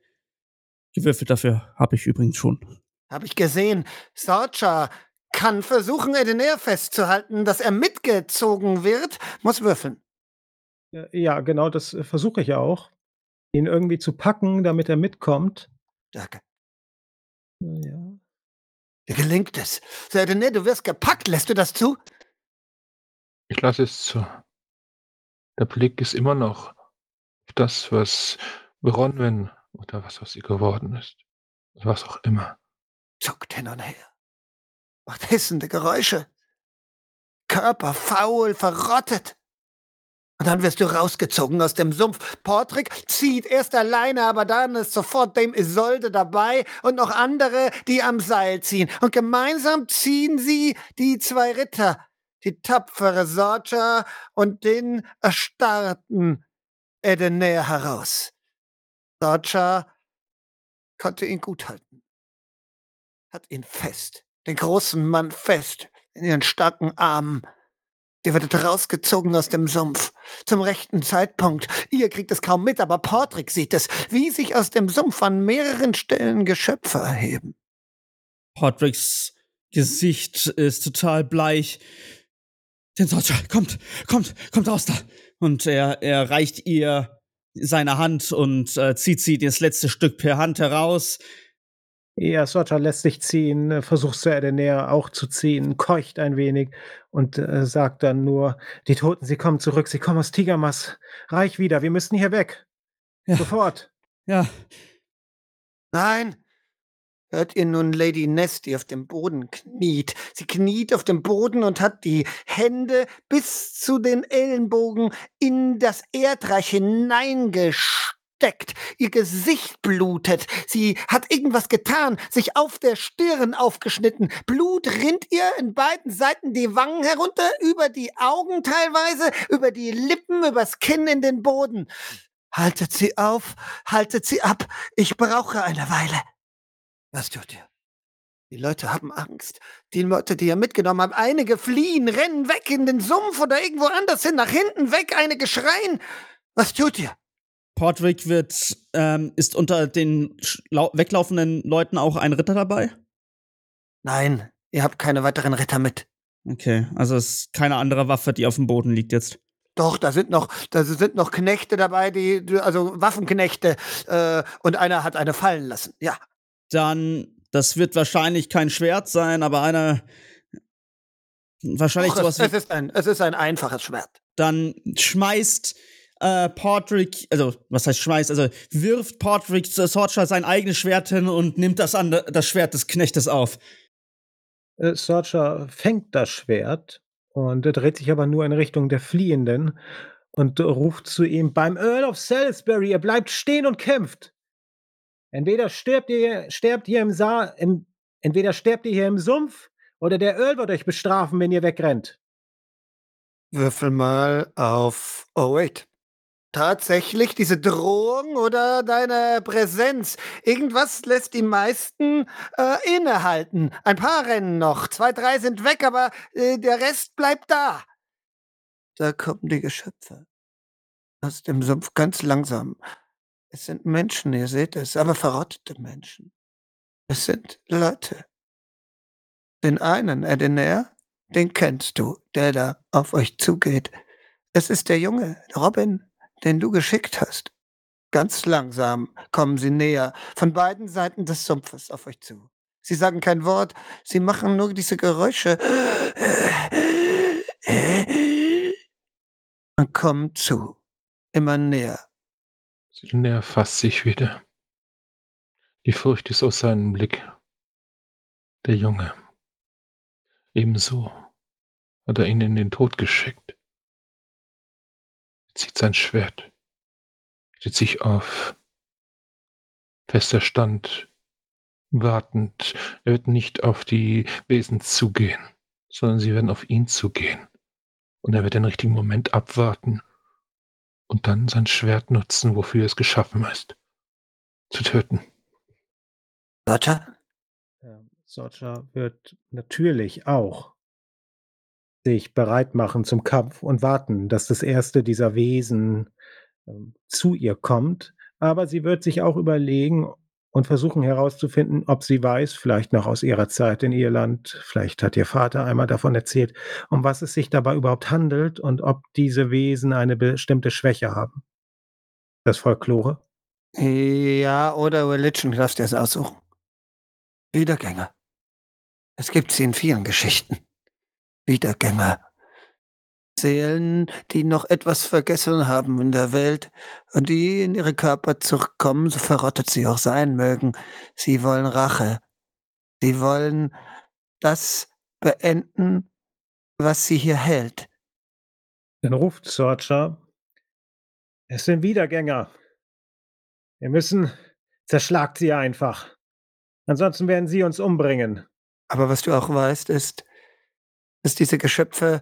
Gewürfelt dafür habe ich übrigens schon. Hab ich gesehen. Sorcha kann versuchen, Edenair festzuhalten, dass er mitgezogen wird, muss würfeln. Äh, ja, genau, das äh, versuche ich ja auch. Ihn irgendwie zu packen, damit er mitkommt. Danke. Ja. Dir gelingt es. Serdene, du wirst gepackt. Lässt du das zu? Ich lasse es zu. Der Blick ist immer noch auf das, was Bronwyn oder was aus ihr geworden ist. Was auch immer. Zuckt hin und her. Macht hissende Geräusche. Körper faul, verrottet. Und dann wirst du rausgezogen aus dem Sumpf. Portrick zieht erst alleine, aber dann ist sofort Dame Isolde dabei und noch andere, die am Seil ziehen. Und gemeinsam ziehen sie die zwei Ritter, die tapfere Sorcha und den erstarrten Edener heraus. Sorcha konnte ihn gut halten, hat ihn fest, den großen Mann fest in ihren starken Armen Ihr werdet rausgezogen aus dem Sumpf. Zum rechten Zeitpunkt. Ihr kriegt es kaum mit, aber Portrick sieht es, wie sich aus dem Sumpf an mehreren Stellen Geschöpfe erheben. Portricks Gesicht ist total bleich. Den Soldier, kommt, kommt, kommt raus da. Und er, er reicht ihr seine Hand und äh, zieht sie das letzte Stück per Hand heraus. Ja, Socha lässt sich ziehen, äh, versucht Sir Edenair auch zu ziehen, keucht ein wenig und äh, sagt dann nur, die Toten, sie kommen zurück, sie kommen aus Tigermas. Reich wieder, wir müssen hier weg. Ja. Sofort. Ja. Nein. Hört ihr nun Lady Ness, die auf dem Boden kniet. Sie kniet auf dem Boden und hat die Hände bis zu den Ellenbogen in das Erdreich hineingestreckt versteckt. Ihr Gesicht blutet. Sie hat irgendwas getan, sich auf der Stirn aufgeschnitten. Blut rinnt ihr in beiden Seiten die Wangen herunter, über die Augen teilweise, über die Lippen, übers Kinn in den Boden. Haltet sie auf, haltet sie ab. Ich brauche eine Weile. Was tut ihr? Die Leute haben Angst. Die Leute, die ihr mitgenommen habt, einige fliehen, rennen weg in den Sumpf oder irgendwo anders hin, nach hinten weg, einige schreien. Was tut ihr? Portwick wird, ähm, ist unter den weglaufenden Leuten auch ein Ritter dabei? Nein, ihr habt keine weiteren Ritter mit. Okay, also es ist keine andere Waffe, die auf dem Boden liegt jetzt. Doch, da sind noch, da sind noch Knechte dabei, die, also Waffenknechte, äh, und einer hat eine fallen lassen, ja. Dann, das wird wahrscheinlich kein Schwert sein, aber einer, wahrscheinlich Doch, sowas es, es, ist ein, es ist ein einfaches Schwert. Dann schmeißt äh, Portrick, also was heißt schmeißt, also wirft Portrick Sorcha sein eigenes Schwert hin und nimmt das, an, das Schwert des Knechtes auf. Äh, Sorcha fängt das Schwert und dreht sich aber nur in Richtung der Fliehenden und ruft zu ihm, beim Earl of Salisbury, ihr bleibt stehen und kämpft. Entweder stirbt ihr, sterbt ihr im Saal, im, entweder sterbt ihr hier im Sumpf oder der Earl wird euch bestrafen, wenn ihr wegrennt. Würfel mal auf. Oh, wait. Tatsächlich diese Drohung oder deine Präsenz. Irgendwas lässt die meisten äh, innehalten. Ein paar rennen noch, zwei, drei sind weg, aber äh, der Rest bleibt da. Da kommen die Geschöpfe. Aus dem Sumpf ganz langsam. Es sind Menschen, ihr seht es, aber verrottete Menschen. Es sind Leute. Den einen, Edener, den kennst du, der da auf euch zugeht. Es ist der Junge, Robin, den du geschickt hast. Ganz langsam kommen sie näher, von beiden Seiten des Sumpfes auf euch zu. Sie sagen kein Wort, sie machen nur diese Geräusche und kommen zu, immer näher. Näher fasst sich wieder. Die Furcht ist aus seinem Blick. Der Junge. Ebenso hat er ihn in den Tod geschickt zieht sein Schwert, steht sich auf. Fester Stand, wartend. Er wird nicht auf die Wesen zugehen, sondern sie werden auf ihn zugehen. Und er wird den richtigen Moment abwarten und dann sein Schwert nutzen, wofür es geschaffen ist. Zu töten. Roger? Socha wird natürlich auch sich bereit machen zum Kampf und warten, dass das erste dieser Wesen ähm, zu ihr kommt. Aber sie wird sich auch überlegen und versuchen herauszufinden, ob sie weiß, vielleicht noch aus ihrer Zeit in Irland, vielleicht hat ihr Vater einmal davon erzählt, um was es sich dabei überhaupt handelt und ob diese Wesen eine bestimmte Schwäche haben. Das Folklore? Ja, oder Religion, darfst du es aussuchen. Wiedergänger. Es gibt sie in vielen Geschichten. Wiedergänger. Seelen, die noch etwas vergessen haben in der Welt und die in ihre Körper zurückkommen, so verrottet sie auch sein mögen. Sie wollen Rache. Sie wollen das beenden, was sie hier hält. Dann ruft Sorcha, es sind Wiedergänger. Wir müssen, zerschlagt sie einfach. Ansonsten werden sie uns umbringen. Aber was du auch weißt, ist, dass diese Geschöpfe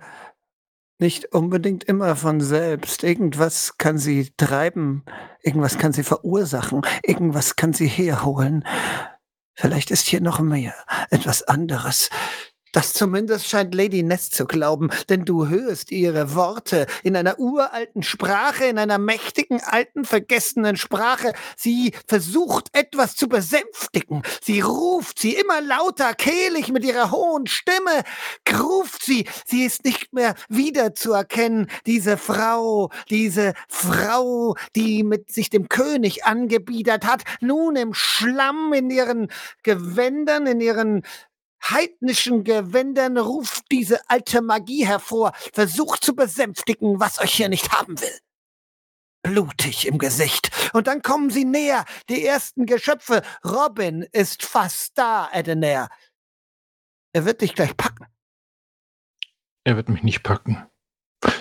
nicht unbedingt immer von selbst. Irgendwas kann sie treiben, irgendwas kann sie verursachen, irgendwas kann sie herholen. Vielleicht ist hier noch mehr, etwas anderes. Das zumindest scheint Lady Ness zu glauben, denn du hörst ihre Worte in einer uralten Sprache, in einer mächtigen, alten, vergessenen Sprache. Sie versucht etwas zu besänftigen. Sie ruft sie immer lauter, kehlig mit ihrer hohen Stimme, ruft sie. Sie ist nicht mehr wiederzuerkennen, diese Frau, diese Frau, die mit sich dem König angebiedert hat, nun im Schlamm in ihren Gewändern, in ihren heidnischen Gewändern ruft diese alte Magie hervor, versucht zu besänftigen, was euch hier nicht haben will. Blutig im Gesicht. Und dann kommen sie näher, die ersten Geschöpfe. Robin ist fast da, Edener. Er wird dich gleich packen. Er wird mich nicht packen.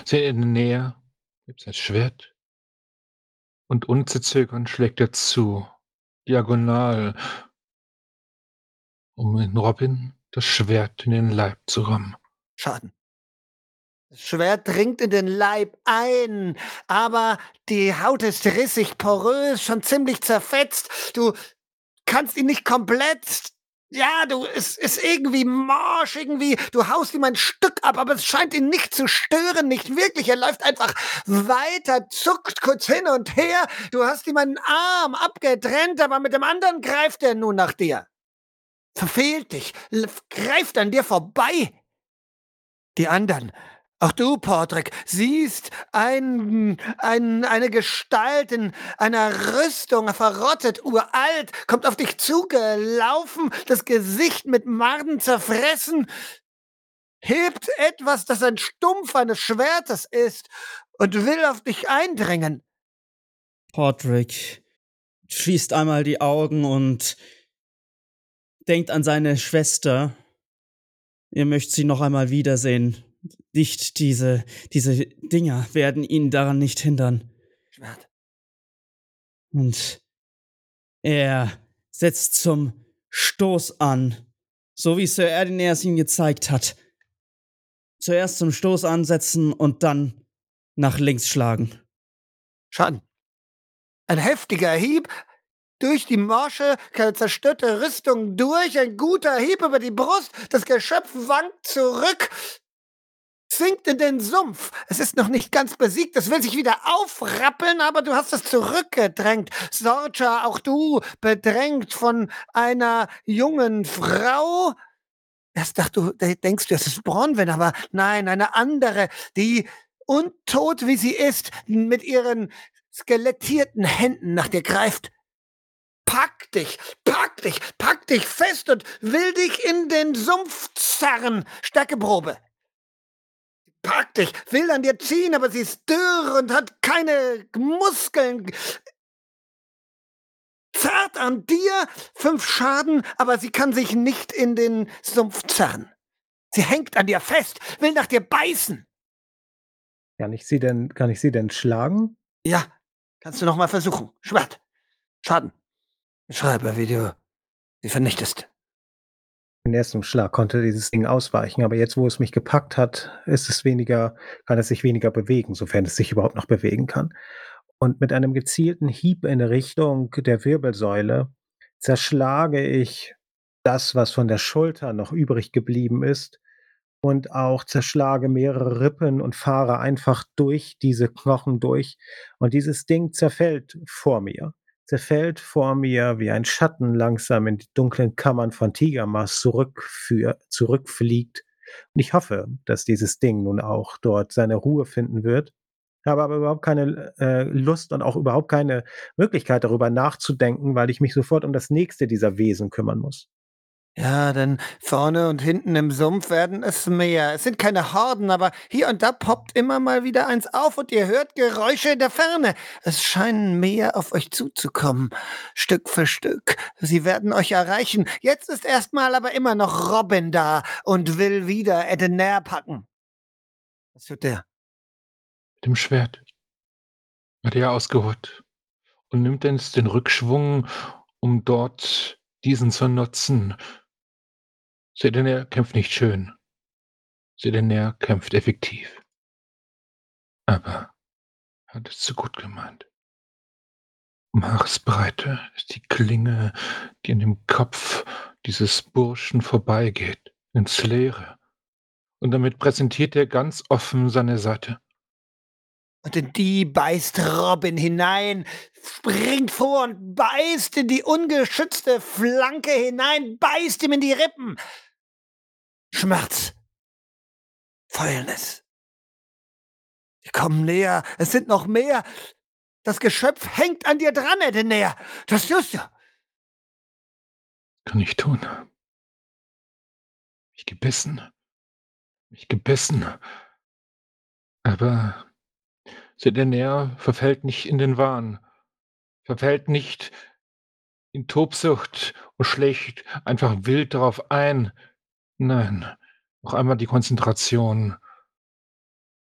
Sehr näher, gibt sein Schwert und unzerzeugend schlägt er zu, diagonal, um in Robin das Schwert in den Leib zu rammen. Schaden. Das Schwert dringt in den Leib ein, aber die Haut ist rissig, porös, schon ziemlich zerfetzt. Du kannst ihn nicht komplett. Ja, du, es ist irgendwie morsch, irgendwie. Du haust ihm ein Stück ab, aber es scheint ihn nicht zu stören, nicht wirklich. Er läuft einfach weiter, zuckt kurz hin und her. Du hast ihm einen Arm abgetrennt, aber mit dem anderen greift er nun nach dir. Verfehlt dich, greift an dir vorbei. Die anderen auch du, Portrick, siehst ein, ein, eine Gestalt in einer Rüstung, verrottet, uralt, kommt auf dich zugelaufen, das Gesicht mit Marden zerfressen, hebt etwas, das ein Stumpf eines Schwertes ist und will auf dich eindringen. Portrick schließt einmal die Augen und denkt an seine Schwester. Ihr möchtet sie noch einmal wiedersehen nicht diese, diese Dinger werden ihn daran nicht hindern. Schwert. Und er setzt zum Stoß an, so wie Sir Erdinär es ihm gezeigt hat. Zuerst zum Stoß ansetzen und dann nach links schlagen. Schaden. Ein heftiger Hieb durch die morsche, zerstörte Rüstung durch, ein guter Hieb über die Brust, das Geschöpf wankt zurück, sinkt in den Sumpf. Es ist noch nicht ganz besiegt, es will sich wieder aufrappeln, aber du hast es zurückgedrängt. Sorcha, auch du, bedrängt von einer jungen Frau. Erst dachte du, denkst du, es ist Bronwyn, aber nein, eine andere, die untot wie sie ist, mit ihren skelettierten Händen nach dir greift. Pack dich, pack dich, pack dich fest und will dich in den Sumpf zerren. Stärkeprobe packt dich, will an dir ziehen, aber sie ist dürr und hat keine Muskeln. Zerrt an dir, fünf Schaden, aber sie kann sich nicht in den Sumpf zerren. Sie hängt an dir fest, will nach dir beißen. Kann ich sie denn, kann ich sie denn schlagen? Ja, kannst du noch mal versuchen. Schwert. Schaden. Schreibe, wie du sie vernichtest. Den ersten Schlag konnte dieses Ding ausweichen, aber jetzt, wo es mich gepackt hat, ist es weniger kann es sich weniger bewegen, sofern es sich überhaupt noch bewegen kann. Und mit einem gezielten Hieb in Richtung der Wirbelsäule zerschlage ich das, was von der Schulter noch übrig geblieben ist und auch zerschlage mehrere Rippen und fahre einfach durch diese Knochen durch und dieses Ding zerfällt vor mir zerfällt vor mir wie ein Schatten langsam in die dunklen Kammern von Tigermas zurückfliegt. Und ich hoffe, dass dieses Ding nun auch dort seine Ruhe finden wird. Habe aber überhaupt keine äh, Lust und auch überhaupt keine Möglichkeit darüber nachzudenken, weil ich mich sofort um das nächste dieser Wesen kümmern muss. Ja, denn vorne und hinten im Sumpf werden es mehr. Es sind keine Horden, aber hier und da poppt immer mal wieder eins auf und ihr hört Geräusche in der Ferne. Es scheinen mehr auf euch zuzukommen, Stück für Stück. Sie werden euch erreichen. Jetzt ist erstmal aber immer noch Robin da und will wieder Edener packen. Was tut der? Mit dem Schwert hat er ausgeholt und nimmt jetzt den Rückschwung, um dort diesen zu nutzen Sedener kämpft nicht schön. Sedener kämpft effektiv. Aber er hat es zu gut gemeint. Um Haaresbreite ist die Klinge, die an dem Kopf dieses Burschen vorbeigeht, ins Leere. Und damit präsentiert er ganz offen seine Seite. Und in die beißt Robin hinein, springt vor und beißt in die ungeschützte Flanke hinein, beißt ihm in die Rippen. Schmerz. Fäulnis. Wir kommen näher. Es sind noch mehr. Das Geschöpf hängt an dir dran, Edenäer. Das tust du. Kann ich tun. Mich gebissen. Mich gebissen. Aber Sedenär verfällt nicht in den Wahn. Verfällt nicht in Tobsucht und schlägt einfach wild darauf ein, Nein, noch einmal die Konzentration.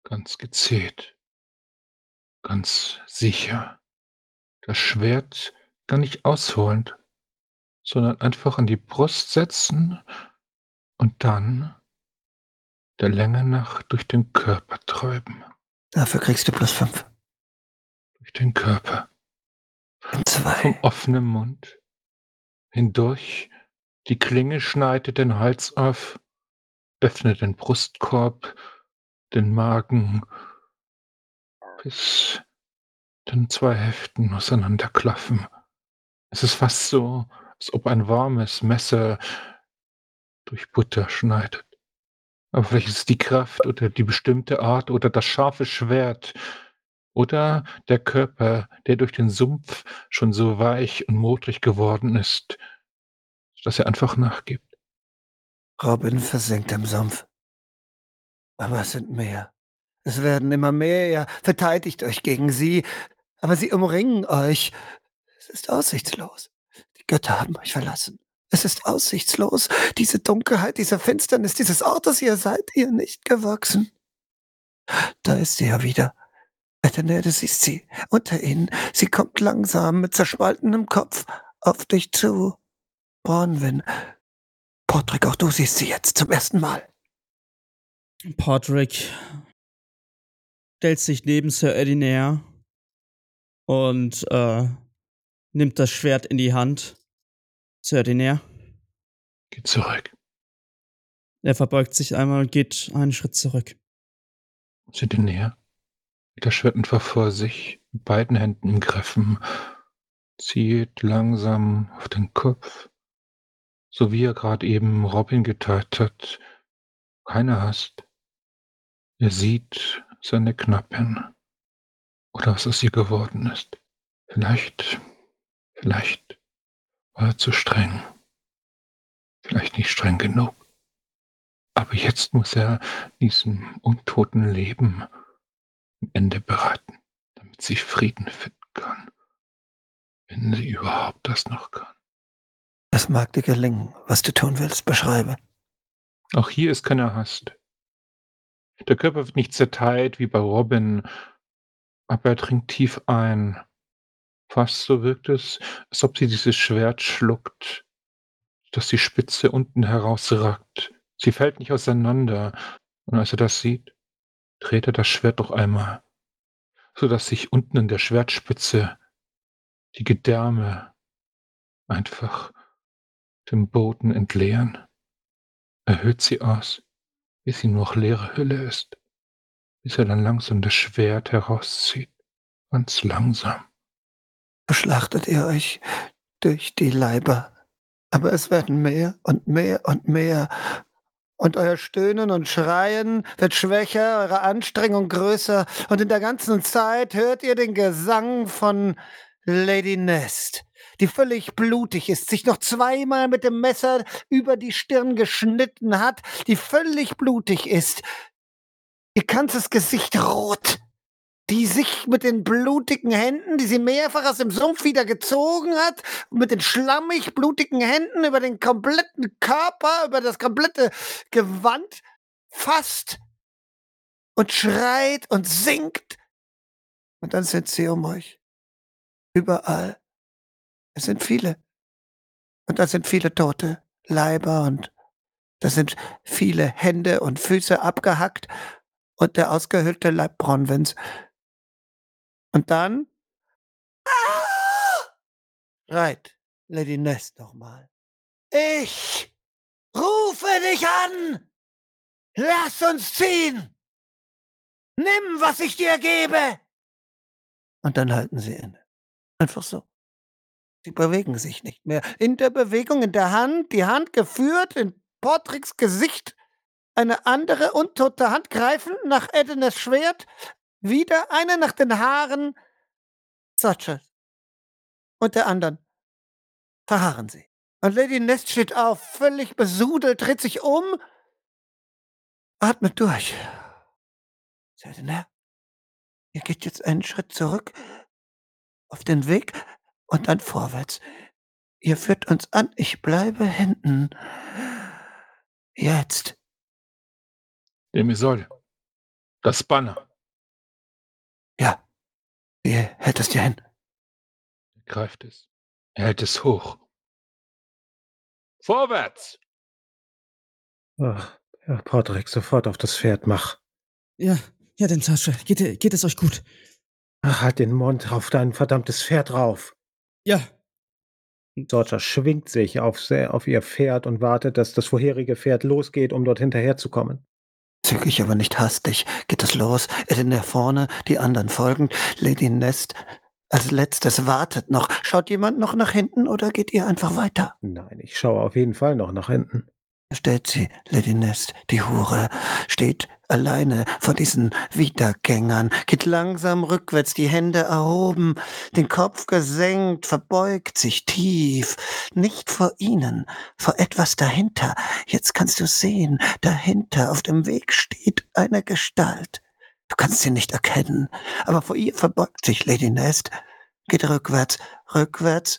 Ganz gezählt. Ganz sicher. das Schwert gar nicht ausholend, sondern einfach an die Brust setzen und dann der Länge nach durch den Körper träuben. Dafür kriegst du plus fünf. Durch den Körper. Und zwei. Vom offenen Mund hindurch. Die Klinge schneidet den Hals auf, öffnet den Brustkorb, den Magen, bis dann zwei Hälften auseinanderklaffen. Es ist fast so, als ob ein warmes Messer durch Butter schneidet. Aber vielleicht ist es die Kraft oder die bestimmte Art oder das scharfe Schwert oder der Körper, der durch den Sumpf schon so weich und modrig geworden ist, dass er einfach nachgibt. Robin versinkt im Sumpf. Aber es sind mehr. Es werden immer mehr. Ihr verteidigt euch gegen sie, aber sie umringen euch. Es ist aussichtslos. Die Götter haben euch verlassen. Es ist aussichtslos. Diese Dunkelheit, diese Finsternis dieses Ortes, ihr seid ihr nicht gewachsen. Da ist sie ja wieder. Etene, du siehst sie. Unter ihnen. Sie kommt langsam mit zerspaltenem Kopf auf dich zu. Bronwyn. Portrick, auch du siehst sie jetzt zum ersten Mal. Podrick stellt sich neben Sir Eddie näher und äh, nimmt das Schwert in die Hand. Näher. Geht zurück. Er verbeugt sich einmal und geht einen Schritt zurück. Das Schwert einfach vor sich, mit beiden Händen im Griffen, zieht langsam auf den Kopf, so wie er gerade eben Robin geteilt hat. Keine Hast. Er sieht seine Knappin. Oder was aus ihr geworden ist. Vielleicht, vielleicht war er zu streng. Vielleicht nicht streng genug. Aber jetzt muss er diesem untoten Leben ein Ende bereiten, damit sie Frieden finden kann. Wenn sie überhaupt das noch kann. Es mag dir gelingen, was du tun willst, beschreibe. Auch hier ist keine Hast. Der Körper wird nicht zerteilt wie bei Robin, aber er dringt tief ein. Fast so wirkt es, als ob sie dieses Schwert schluckt, dass die Spitze unten herausragt. Sie fällt nicht auseinander, und als er das sieht, dreht er das Schwert noch einmal, so dass sich unten in der Schwertspitze die Gedärme einfach dem Boden entleeren. Er hüllt sie aus, bis sie nur noch leere Hülle ist, bis er dann langsam das Schwert herauszieht, ganz langsam. Beschlachtet ihr euch durch die Leiber, aber es werden mehr und mehr und mehr, und euer Stöhnen und Schreien wird schwächer, eure Anstrengung größer, und in der ganzen Zeit hört ihr den Gesang von Lady Nest, die völlig blutig ist, sich noch zweimal mit dem Messer über die Stirn geschnitten hat, die völlig blutig ist, ihr ganzes Gesicht rot, die sich mit den blutigen Händen, die sie mehrfach aus dem Sumpf wieder gezogen hat, mit den schlammig blutigen Händen über den kompletten Körper, über das komplette Gewand fasst und schreit und singt. Und dann sind sie um euch. Überall. Es sind viele. Und da sind viele tote Leiber und da sind viele Hände und Füße abgehackt und der ausgehöhlte Leib Bronwens. Und dann schreit Lady Nest nochmal. Ich rufe dich an! Lass uns ziehen! Nimm, was ich dir gebe! Und dann halten sie inne. Einfach so. Sie bewegen sich nicht mehr. In der Bewegung, in der Hand, die Hand geführt, in Portricks Gesicht, eine andere untote Hand greifen nach Edenes Schwert, wieder eine nach den Haaren Satchels und der anderen verharren sie. Und Lady Nest steht auf, völlig besudelt, dreht sich um, atmet durch. Seltener, ihr geht jetzt einen Schritt zurück auf den Weg und dann vorwärts. Ihr führt uns an, ich bleibe hinten. Jetzt. Dem soll. Das Banner. Ihr hält es dir hin. greift es. Er hält es hoch. Vorwärts! Ach, Herr Podrick, sofort auf das Pferd, mach. Ja, ja, denn Tasche, geht, geht es euch gut? Ach, halt den Mund auf dein verdammtes Pferd rauf. Ja. Sorcha schwingt sich auf, auf ihr Pferd und wartet, dass das vorherige Pferd losgeht, um dort hinterherzukommen. Zügig, aber nicht hastig, geht es los. Edin vorne, die anderen folgend. Lady Nest als letztes wartet noch. Schaut jemand noch nach hinten oder geht ihr einfach weiter? Nein, ich schaue auf jeden Fall noch nach hinten. Stellt sie, Lady Nest, die Hure, steht alleine vor diesen Wiedergängern, geht langsam rückwärts, die Hände erhoben, den Kopf gesenkt, verbeugt sich tief, nicht vor ihnen, vor etwas dahinter. Jetzt kannst du sehen, dahinter auf dem Weg steht eine Gestalt. Du kannst sie nicht erkennen, aber vor ihr verbeugt sich Lady Nest, geht rückwärts, rückwärts,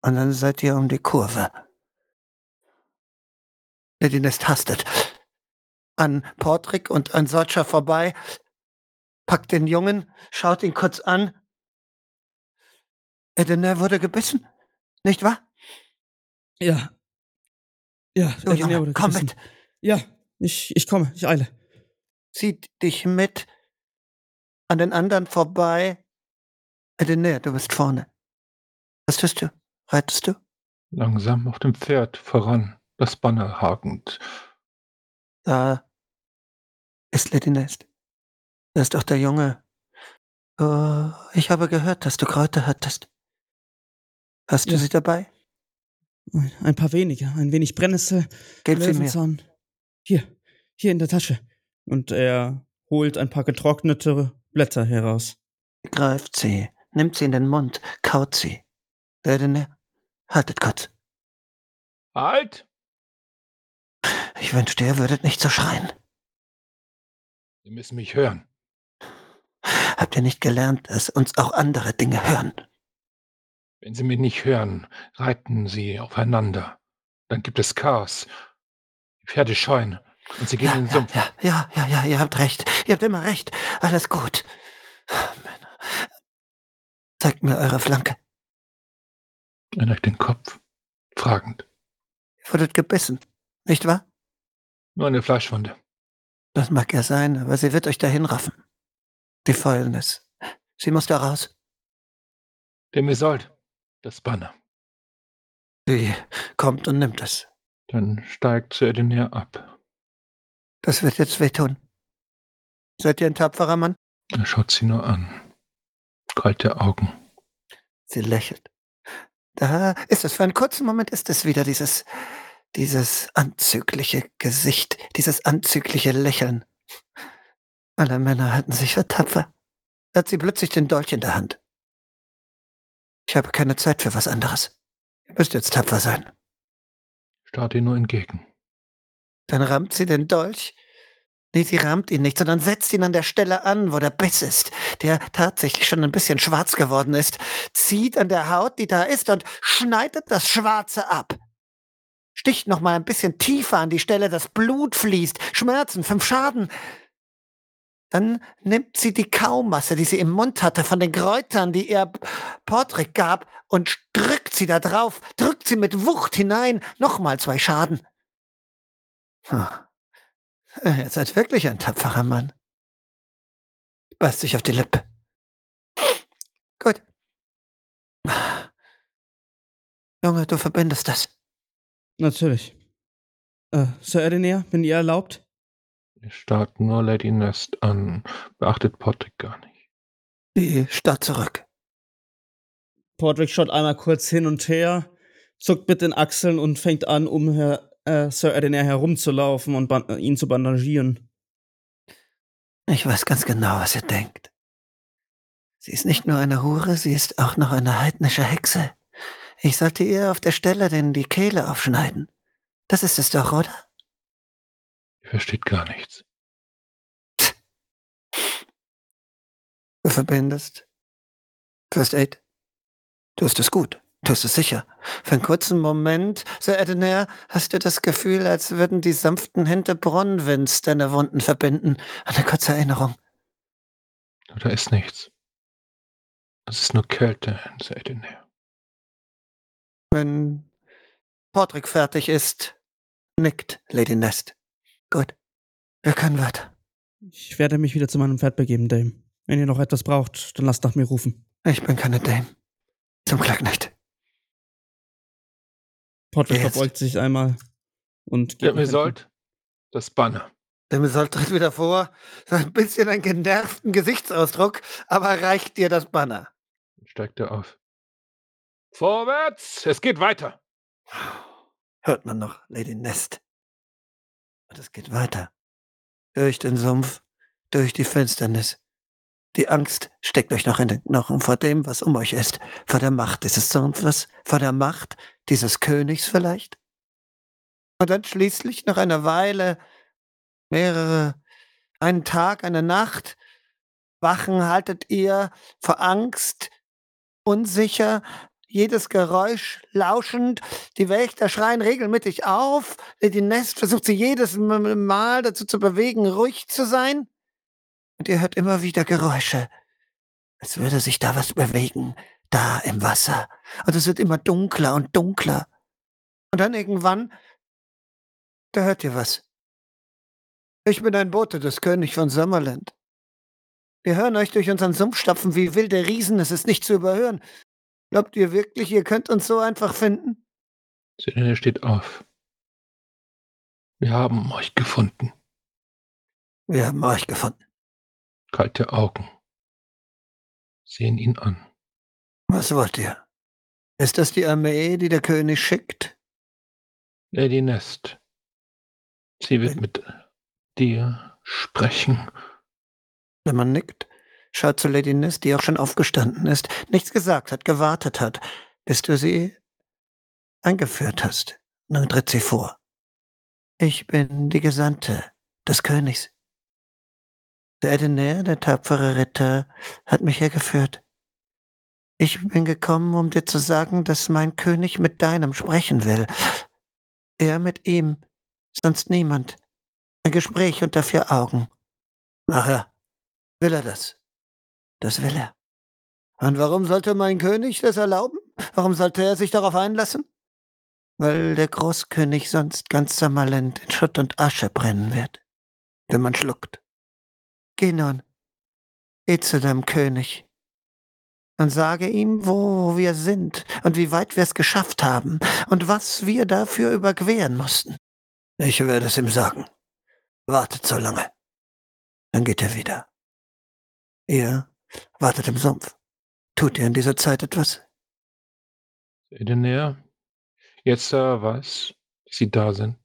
und dann seid ihr um die Kurve. Lady Nest hastet an Portrick und an Sorcha vorbei, packt den Jungen, schaut ihn kurz an. Edener wurde gebissen, nicht wahr? Ja. Ja, so, Junge, wurde komm gebissen. mit. Ja, ich, ich komme, ich eile. Zieht dich mit an den anderen vorbei. Edener, du bist vorne. Was tust du? Reitest du? Langsam auf dem Pferd voran das Banner hakend. Da ist Lady Nest. Da ist auch der Junge. Oh, ich habe gehört, dass du Kräuter hattest. Hast ja. du sie dabei? Ein paar wenige, ein wenig Brennnessel, Gib sie mir. Hier, hier in der Tasche. Und er holt ein paar getrocknete Blätter heraus. Greift sie, nimmt sie in den Mund, kaut sie. Lady haltet kurz. Halt! Ich wünschte, ihr würdet nicht so schreien. Sie müssen mich hören. Habt ihr nicht gelernt, dass uns auch andere Dinge hören? Wenn Sie mich nicht hören, reiten Sie aufeinander. Dann gibt es Chaos. Die Pferde scheuen und sie gehen ja, in den Sumpf. Ja, ja, ja, ja, ihr habt recht. Ihr habt immer recht. Alles gut. Zeigt mir eure Flanke. Er neigt den Kopf, fragend. Ihr wurdet gebissen, nicht wahr? Nur eine Fleischwunde. Das mag ja sein, aber sie wird euch dahin raffen. Die Fäulnis. Sie muss da raus. Dem Isolde. Das Banner. Sie kommt und nimmt es. Dann steigt sie Edinir ab. Das wird jetzt wehtun. Seid ihr ein tapferer Mann? Er schaut sie nur an. Kalte Augen. Sie lächelt. Da ist es. Für einen kurzen Moment ist es wieder dieses dieses anzügliche Gesicht, dieses anzügliche Lächeln. Alle Männer halten sich für tapfer. Da hat sie plötzlich den Dolch in der Hand. Ich habe keine Zeit für was anderes. Ihr müsst jetzt tapfer sein. Starrt ihr nur entgegen. Dann rammt sie den Dolch. Nee, sie rammt ihn nicht, sondern setzt ihn an der Stelle an, wo der Biss ist, der tatsächlich schon ein bisschen schwarz geworden ist, zieht an der Haut, die da ist, und schneidet das Schwarze ab sticht noch mal ein bisschen tiefer an die Stelle, dass Blut fließt, Schmerzen, fünf Schaden. Dann nimmt sie die Kaumasse, die sie im Mund hatte, von den Kräutern, die ihr Portrick gab, und drückt sie da drauf, drückt sie mit Wucht hinein, nochmal zwei Schaden. Hm. Ihr seid wirklich ein tapferer Mann. Beißt sich auf die Lippe. Gut. Junge, du verbindest das. Natürlich. Äh, Sir Edinir, wenn ihr erlaubt? Ihr starrt nur Lady Nest an, beachtet Podrick gar nicht. Die starrt zurück. Podrick schaut einmal kurz hin und her, zuckt mit den Achseln und fängt an, um Herr, äh, Sir Edinir herumzulaufen und äh, ihn zu bandagieren. Ich weiß ganz genau, was ihr denkt. Sie ist nicht nur eine Hure, sie ist auch noch eine heidnische Hexe. Ich sollte ihr auf der Stelle denn die Kehle aufschneiden. Das ist es doch, oder? Ihr versteht gar nichts. Du verbindest. First Aid. Du hast es gut. Du hast es sicher. Für einen kurzen Moment, Sir Edener, hast du das Gefühl, als würden die sanften Hände Bronwynds deine Wunden verbinden. Eine kurze Erinnerung. Da ist nichts. Das ist nur Kälte, Sir Edener. Wenn Portrick fertig ist, nickt Lady Nest. Gut, wir können weiter. Ich werde mich wieder zu meinem Pferd begeben, Dame. Wenn ihr noch etwas braucht, dann lasst nach mir rufen. Ich bin keine Dame. Zum Glück nicht. Portrick Jetzt. verbeugt sich einmal und Der nach hinten. Mesold, das Banner. Der Mesold tritt wieder vor, so ein bisschen einen genervten Gesichtsausdruck, aber reicht dir das Banner. Steigt er auf. Vorwärts! Es geht weiter! Hört man noch Lady Nest. Und es geht weiter. Durch den Sumpf, durch die Finsternis. Die Angst steckt euch noch in den Knochen vor dem, was um euch ist. Vor der Macht dieses Sumpfes, vor der Macht dieses Königs vielleicht. Und dann schließlich nach einer Weile, mehrere, einen Tag, eine Nacht, Wachen haltet ihr vor Angst, unsicher, jedes Geräusch lauschend, die Wächter schreien regelmäßig auf, Lady Nest versucht sie jedes Mal dazu zu bewegen, ruhig zu sein. Und ihr hört immer wieder Geräusche, als würde sich da was bewegen, da im Wasser. Und es wird immer dunkler und dunkler. Und dann irgendwann, da hört ihr was. Ich bin ein Bote des Königs von Summerland. Wir hören euch durch unseren Sumpf stapfen wie wilde Riesen, es ist nicht zu überhören. Glaubt ihr wirklich, ihr könnt uns so einfach finden? Selene steht auf. Wir haben euch gefunden. Wir haben euch gefunden. Kalte Augen. Sehen ihn an. Was wollt ihr? Ist das die Armee, die der König schickt? Lady Nest. Sie wird mit dir sprechen. Wenn man nickt, schaut zu Lady Nest, die auch schon aufgestanden ist, nichts gesagt hat, gewartet hat, bis du sie eingeführt hast. Nun tritt sie vor. Ich bin die Gesandte des Königs. Der Edener, der tapfere Ritter, hat mich hergeführt. Ich bin gekommen, um dir zu sagen, dass mein König mit deinem sprechen will. Er mit ihm, sonst niemand. Ein Gespräch unter vier Augen. Nachher. Will er das? Das will er. Und warum sollte mein König das erlauben? Warum sollte er sich darauf einlassen? Weil der Großkönig sonst ganz Sommerland in Schutt und Asche brennen wird, wenn man schluckt. Geh nun, geh zu deinem König und sage ihm, wo wir sind und wie weit wir es geschafft haben und was wir dafür überqueren mussten. Ich werde es ihm sagen. Wartet so lange. Dann geht er wieder. Ihr wartet im Sumpf. Tut ihr in dieser Zeit etwas? Edener, jetzt da er weiß, dass sie da sind,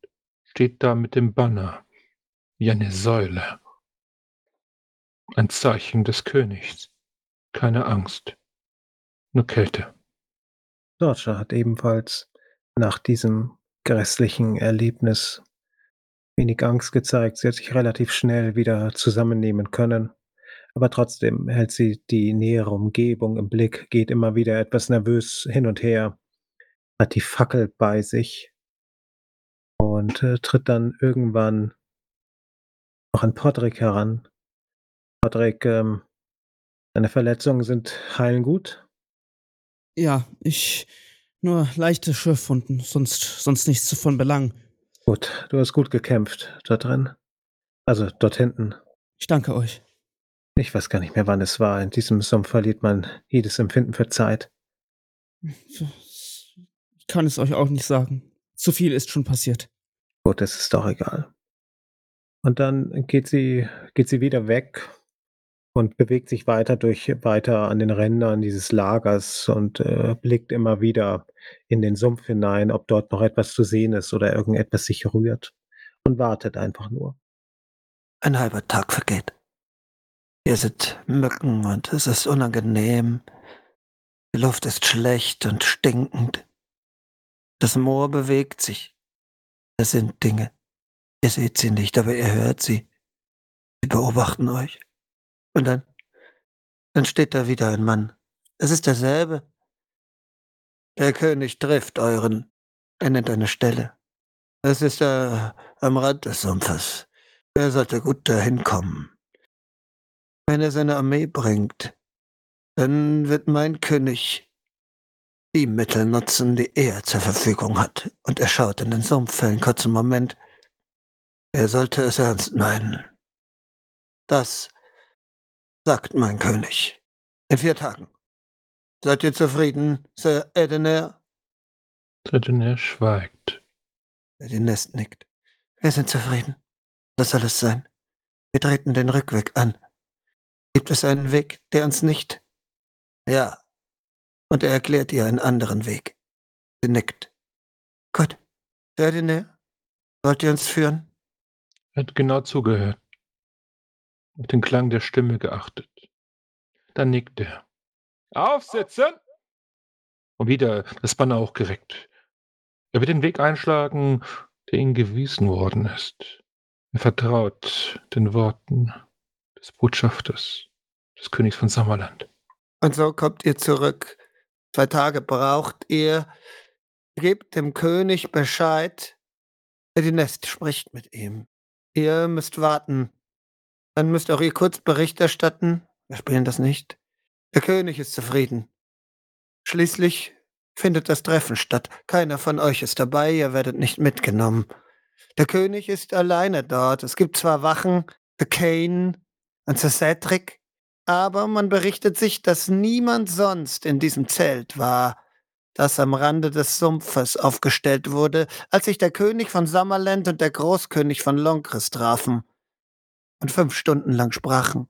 steht da mit dem Banner wie eine Säule. Ein Zeichen des Königs. Keine Angst, nur Kälte. Dodger hat ebenfalls nach diesem grässlichen Erlebnis wenig Angst gezeigt. Sie hat sich relativ schnell wieder zusammennehmen können. Aber trotzdem hält sie die nähere Umgebung im Blick, geht immer wieder etwas nervös hin und her, hat die Fackel bei sich und äh, tritt dann irgendwann noch an Podrick heran. Podrick, ähm, deine Verletzungen sind heilen gut? Ja, ich. Nur leichte Schürfwunden, sonst, sonst nichts von Belang. Gut, du hast gut gekämpft dort drin. Also dort hinten. Ich danke euch. Ich weiß gar nicht mehr, wann es war. In diesem Sumpf verliert man jedes Empfinden für Zeit. Ich kann es euch auch nicht sagen. Zu viel ist schon passiert. Gut, es ist doch egal. Und dann geht sie, geht sie wieder weg und bewegt sich weiter durch weiter an den Rändern dieses Lagers und äh, blickt immer wieder in den Sumpf hinein, ob dort noch etwas zu sehen ist oder irgendetwas sich rührt und wartet einfach nur. Ein halber Tag vergeht. Hier sind Mücken und es ist unangenehm. Die Luft ist schlecht und stinkend. Das Moor bewegt sich. Es sind Dinge. Ihr seht sie nicht, aber ihr hört sie. Sie beobachten euch. Und dann, dann steht da wieder ein Mann. Es ist derselbe. Der König trifft euren. Er nennt eine Stelle. Es ist äh, am Rand des Sumpfes. Er sollte gut dahin kommen. Wenn er seine Armee bringt, dann wird mein König die Mittel nutzen, die er zur Verfügung hat. Und er schaut in den Sumpf für einen kurzen Moment. Er sollte es ernst meinen. Das sagt mein König. In vier Tagen. Seid ihr zufrieden, Sir Edener? Edener schweigt. Edinest nickt. Wir sind zufrieden. Das soll es sein. Wir treten den Rückweg an. Gibt es einen Weg, der uns nicht? Ja. Und er erklärt ihr einen anderen Weg. Sie nickt. Gut. Ferdinand, wollt ihr uns führen? Er hat genau zugehört. Auf den Klang der Stimme geachtet. Dann nickt er. Aufsitzen! Und wieder das Banner hochgereckt. Er wird den Weg einschlagen, der ihm gewiesen worden ist. Er vertraut den Worten des Botschafters, des Königs von Sommerland. Und so kommt ihr zurück. Zwei Tage braucht ihr. Gebt dem König Bescheid. Die Nest spricht mit ihm. Ihr müsst warten. Dann müsst auch ihr kurz Bericht erstatten. Wir spielen das nicht. Der König ist zufrieden. Schließlich findet das Treffen statt. Keiner von euch ist dabei, ihr werdet nicht mitgenommen. Der König ist alleine dort. Es gibt zwar Wachen, The Kane und Sir Cedric, aber man berichtet sich, dass niemand sonst in diesem Zelt war, das am Rande des Sumpfes aufgestellt wurde, als sich der König von Summerland und der Großkönig von Longris trafen und fünf Stunden lang sprachen.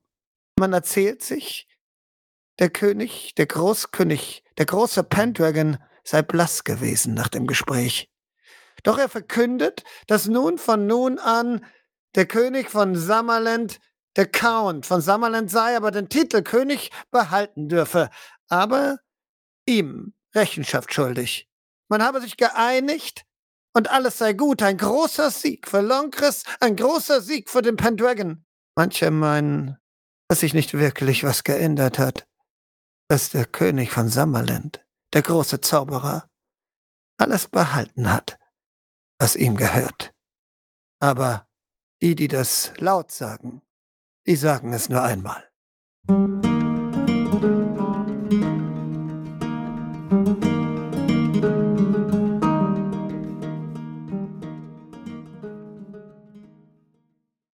Man erzählt sich, der König, der Großkönig, der große Pendragon sei blass gewesen nach dem Gespräch. Doch er verkündet, dass nun von nun an der König von Summerland der Count von Summerland sei, aber den Titel König behalten dürfe, aber ihm Rechenschaft schuldig. Man habe sich geeinigt und alles sei gut. Ein großer Sieg für Longris, ein großer Sieg für den Pendragon. Manche meinen, dass sich nicht wirklich was geändert hat dass der König von Summerland, der große Zauberer, alles behalten hat, was ihm gehört. Aber die, die das laut sagen, die sagen es nur einmal.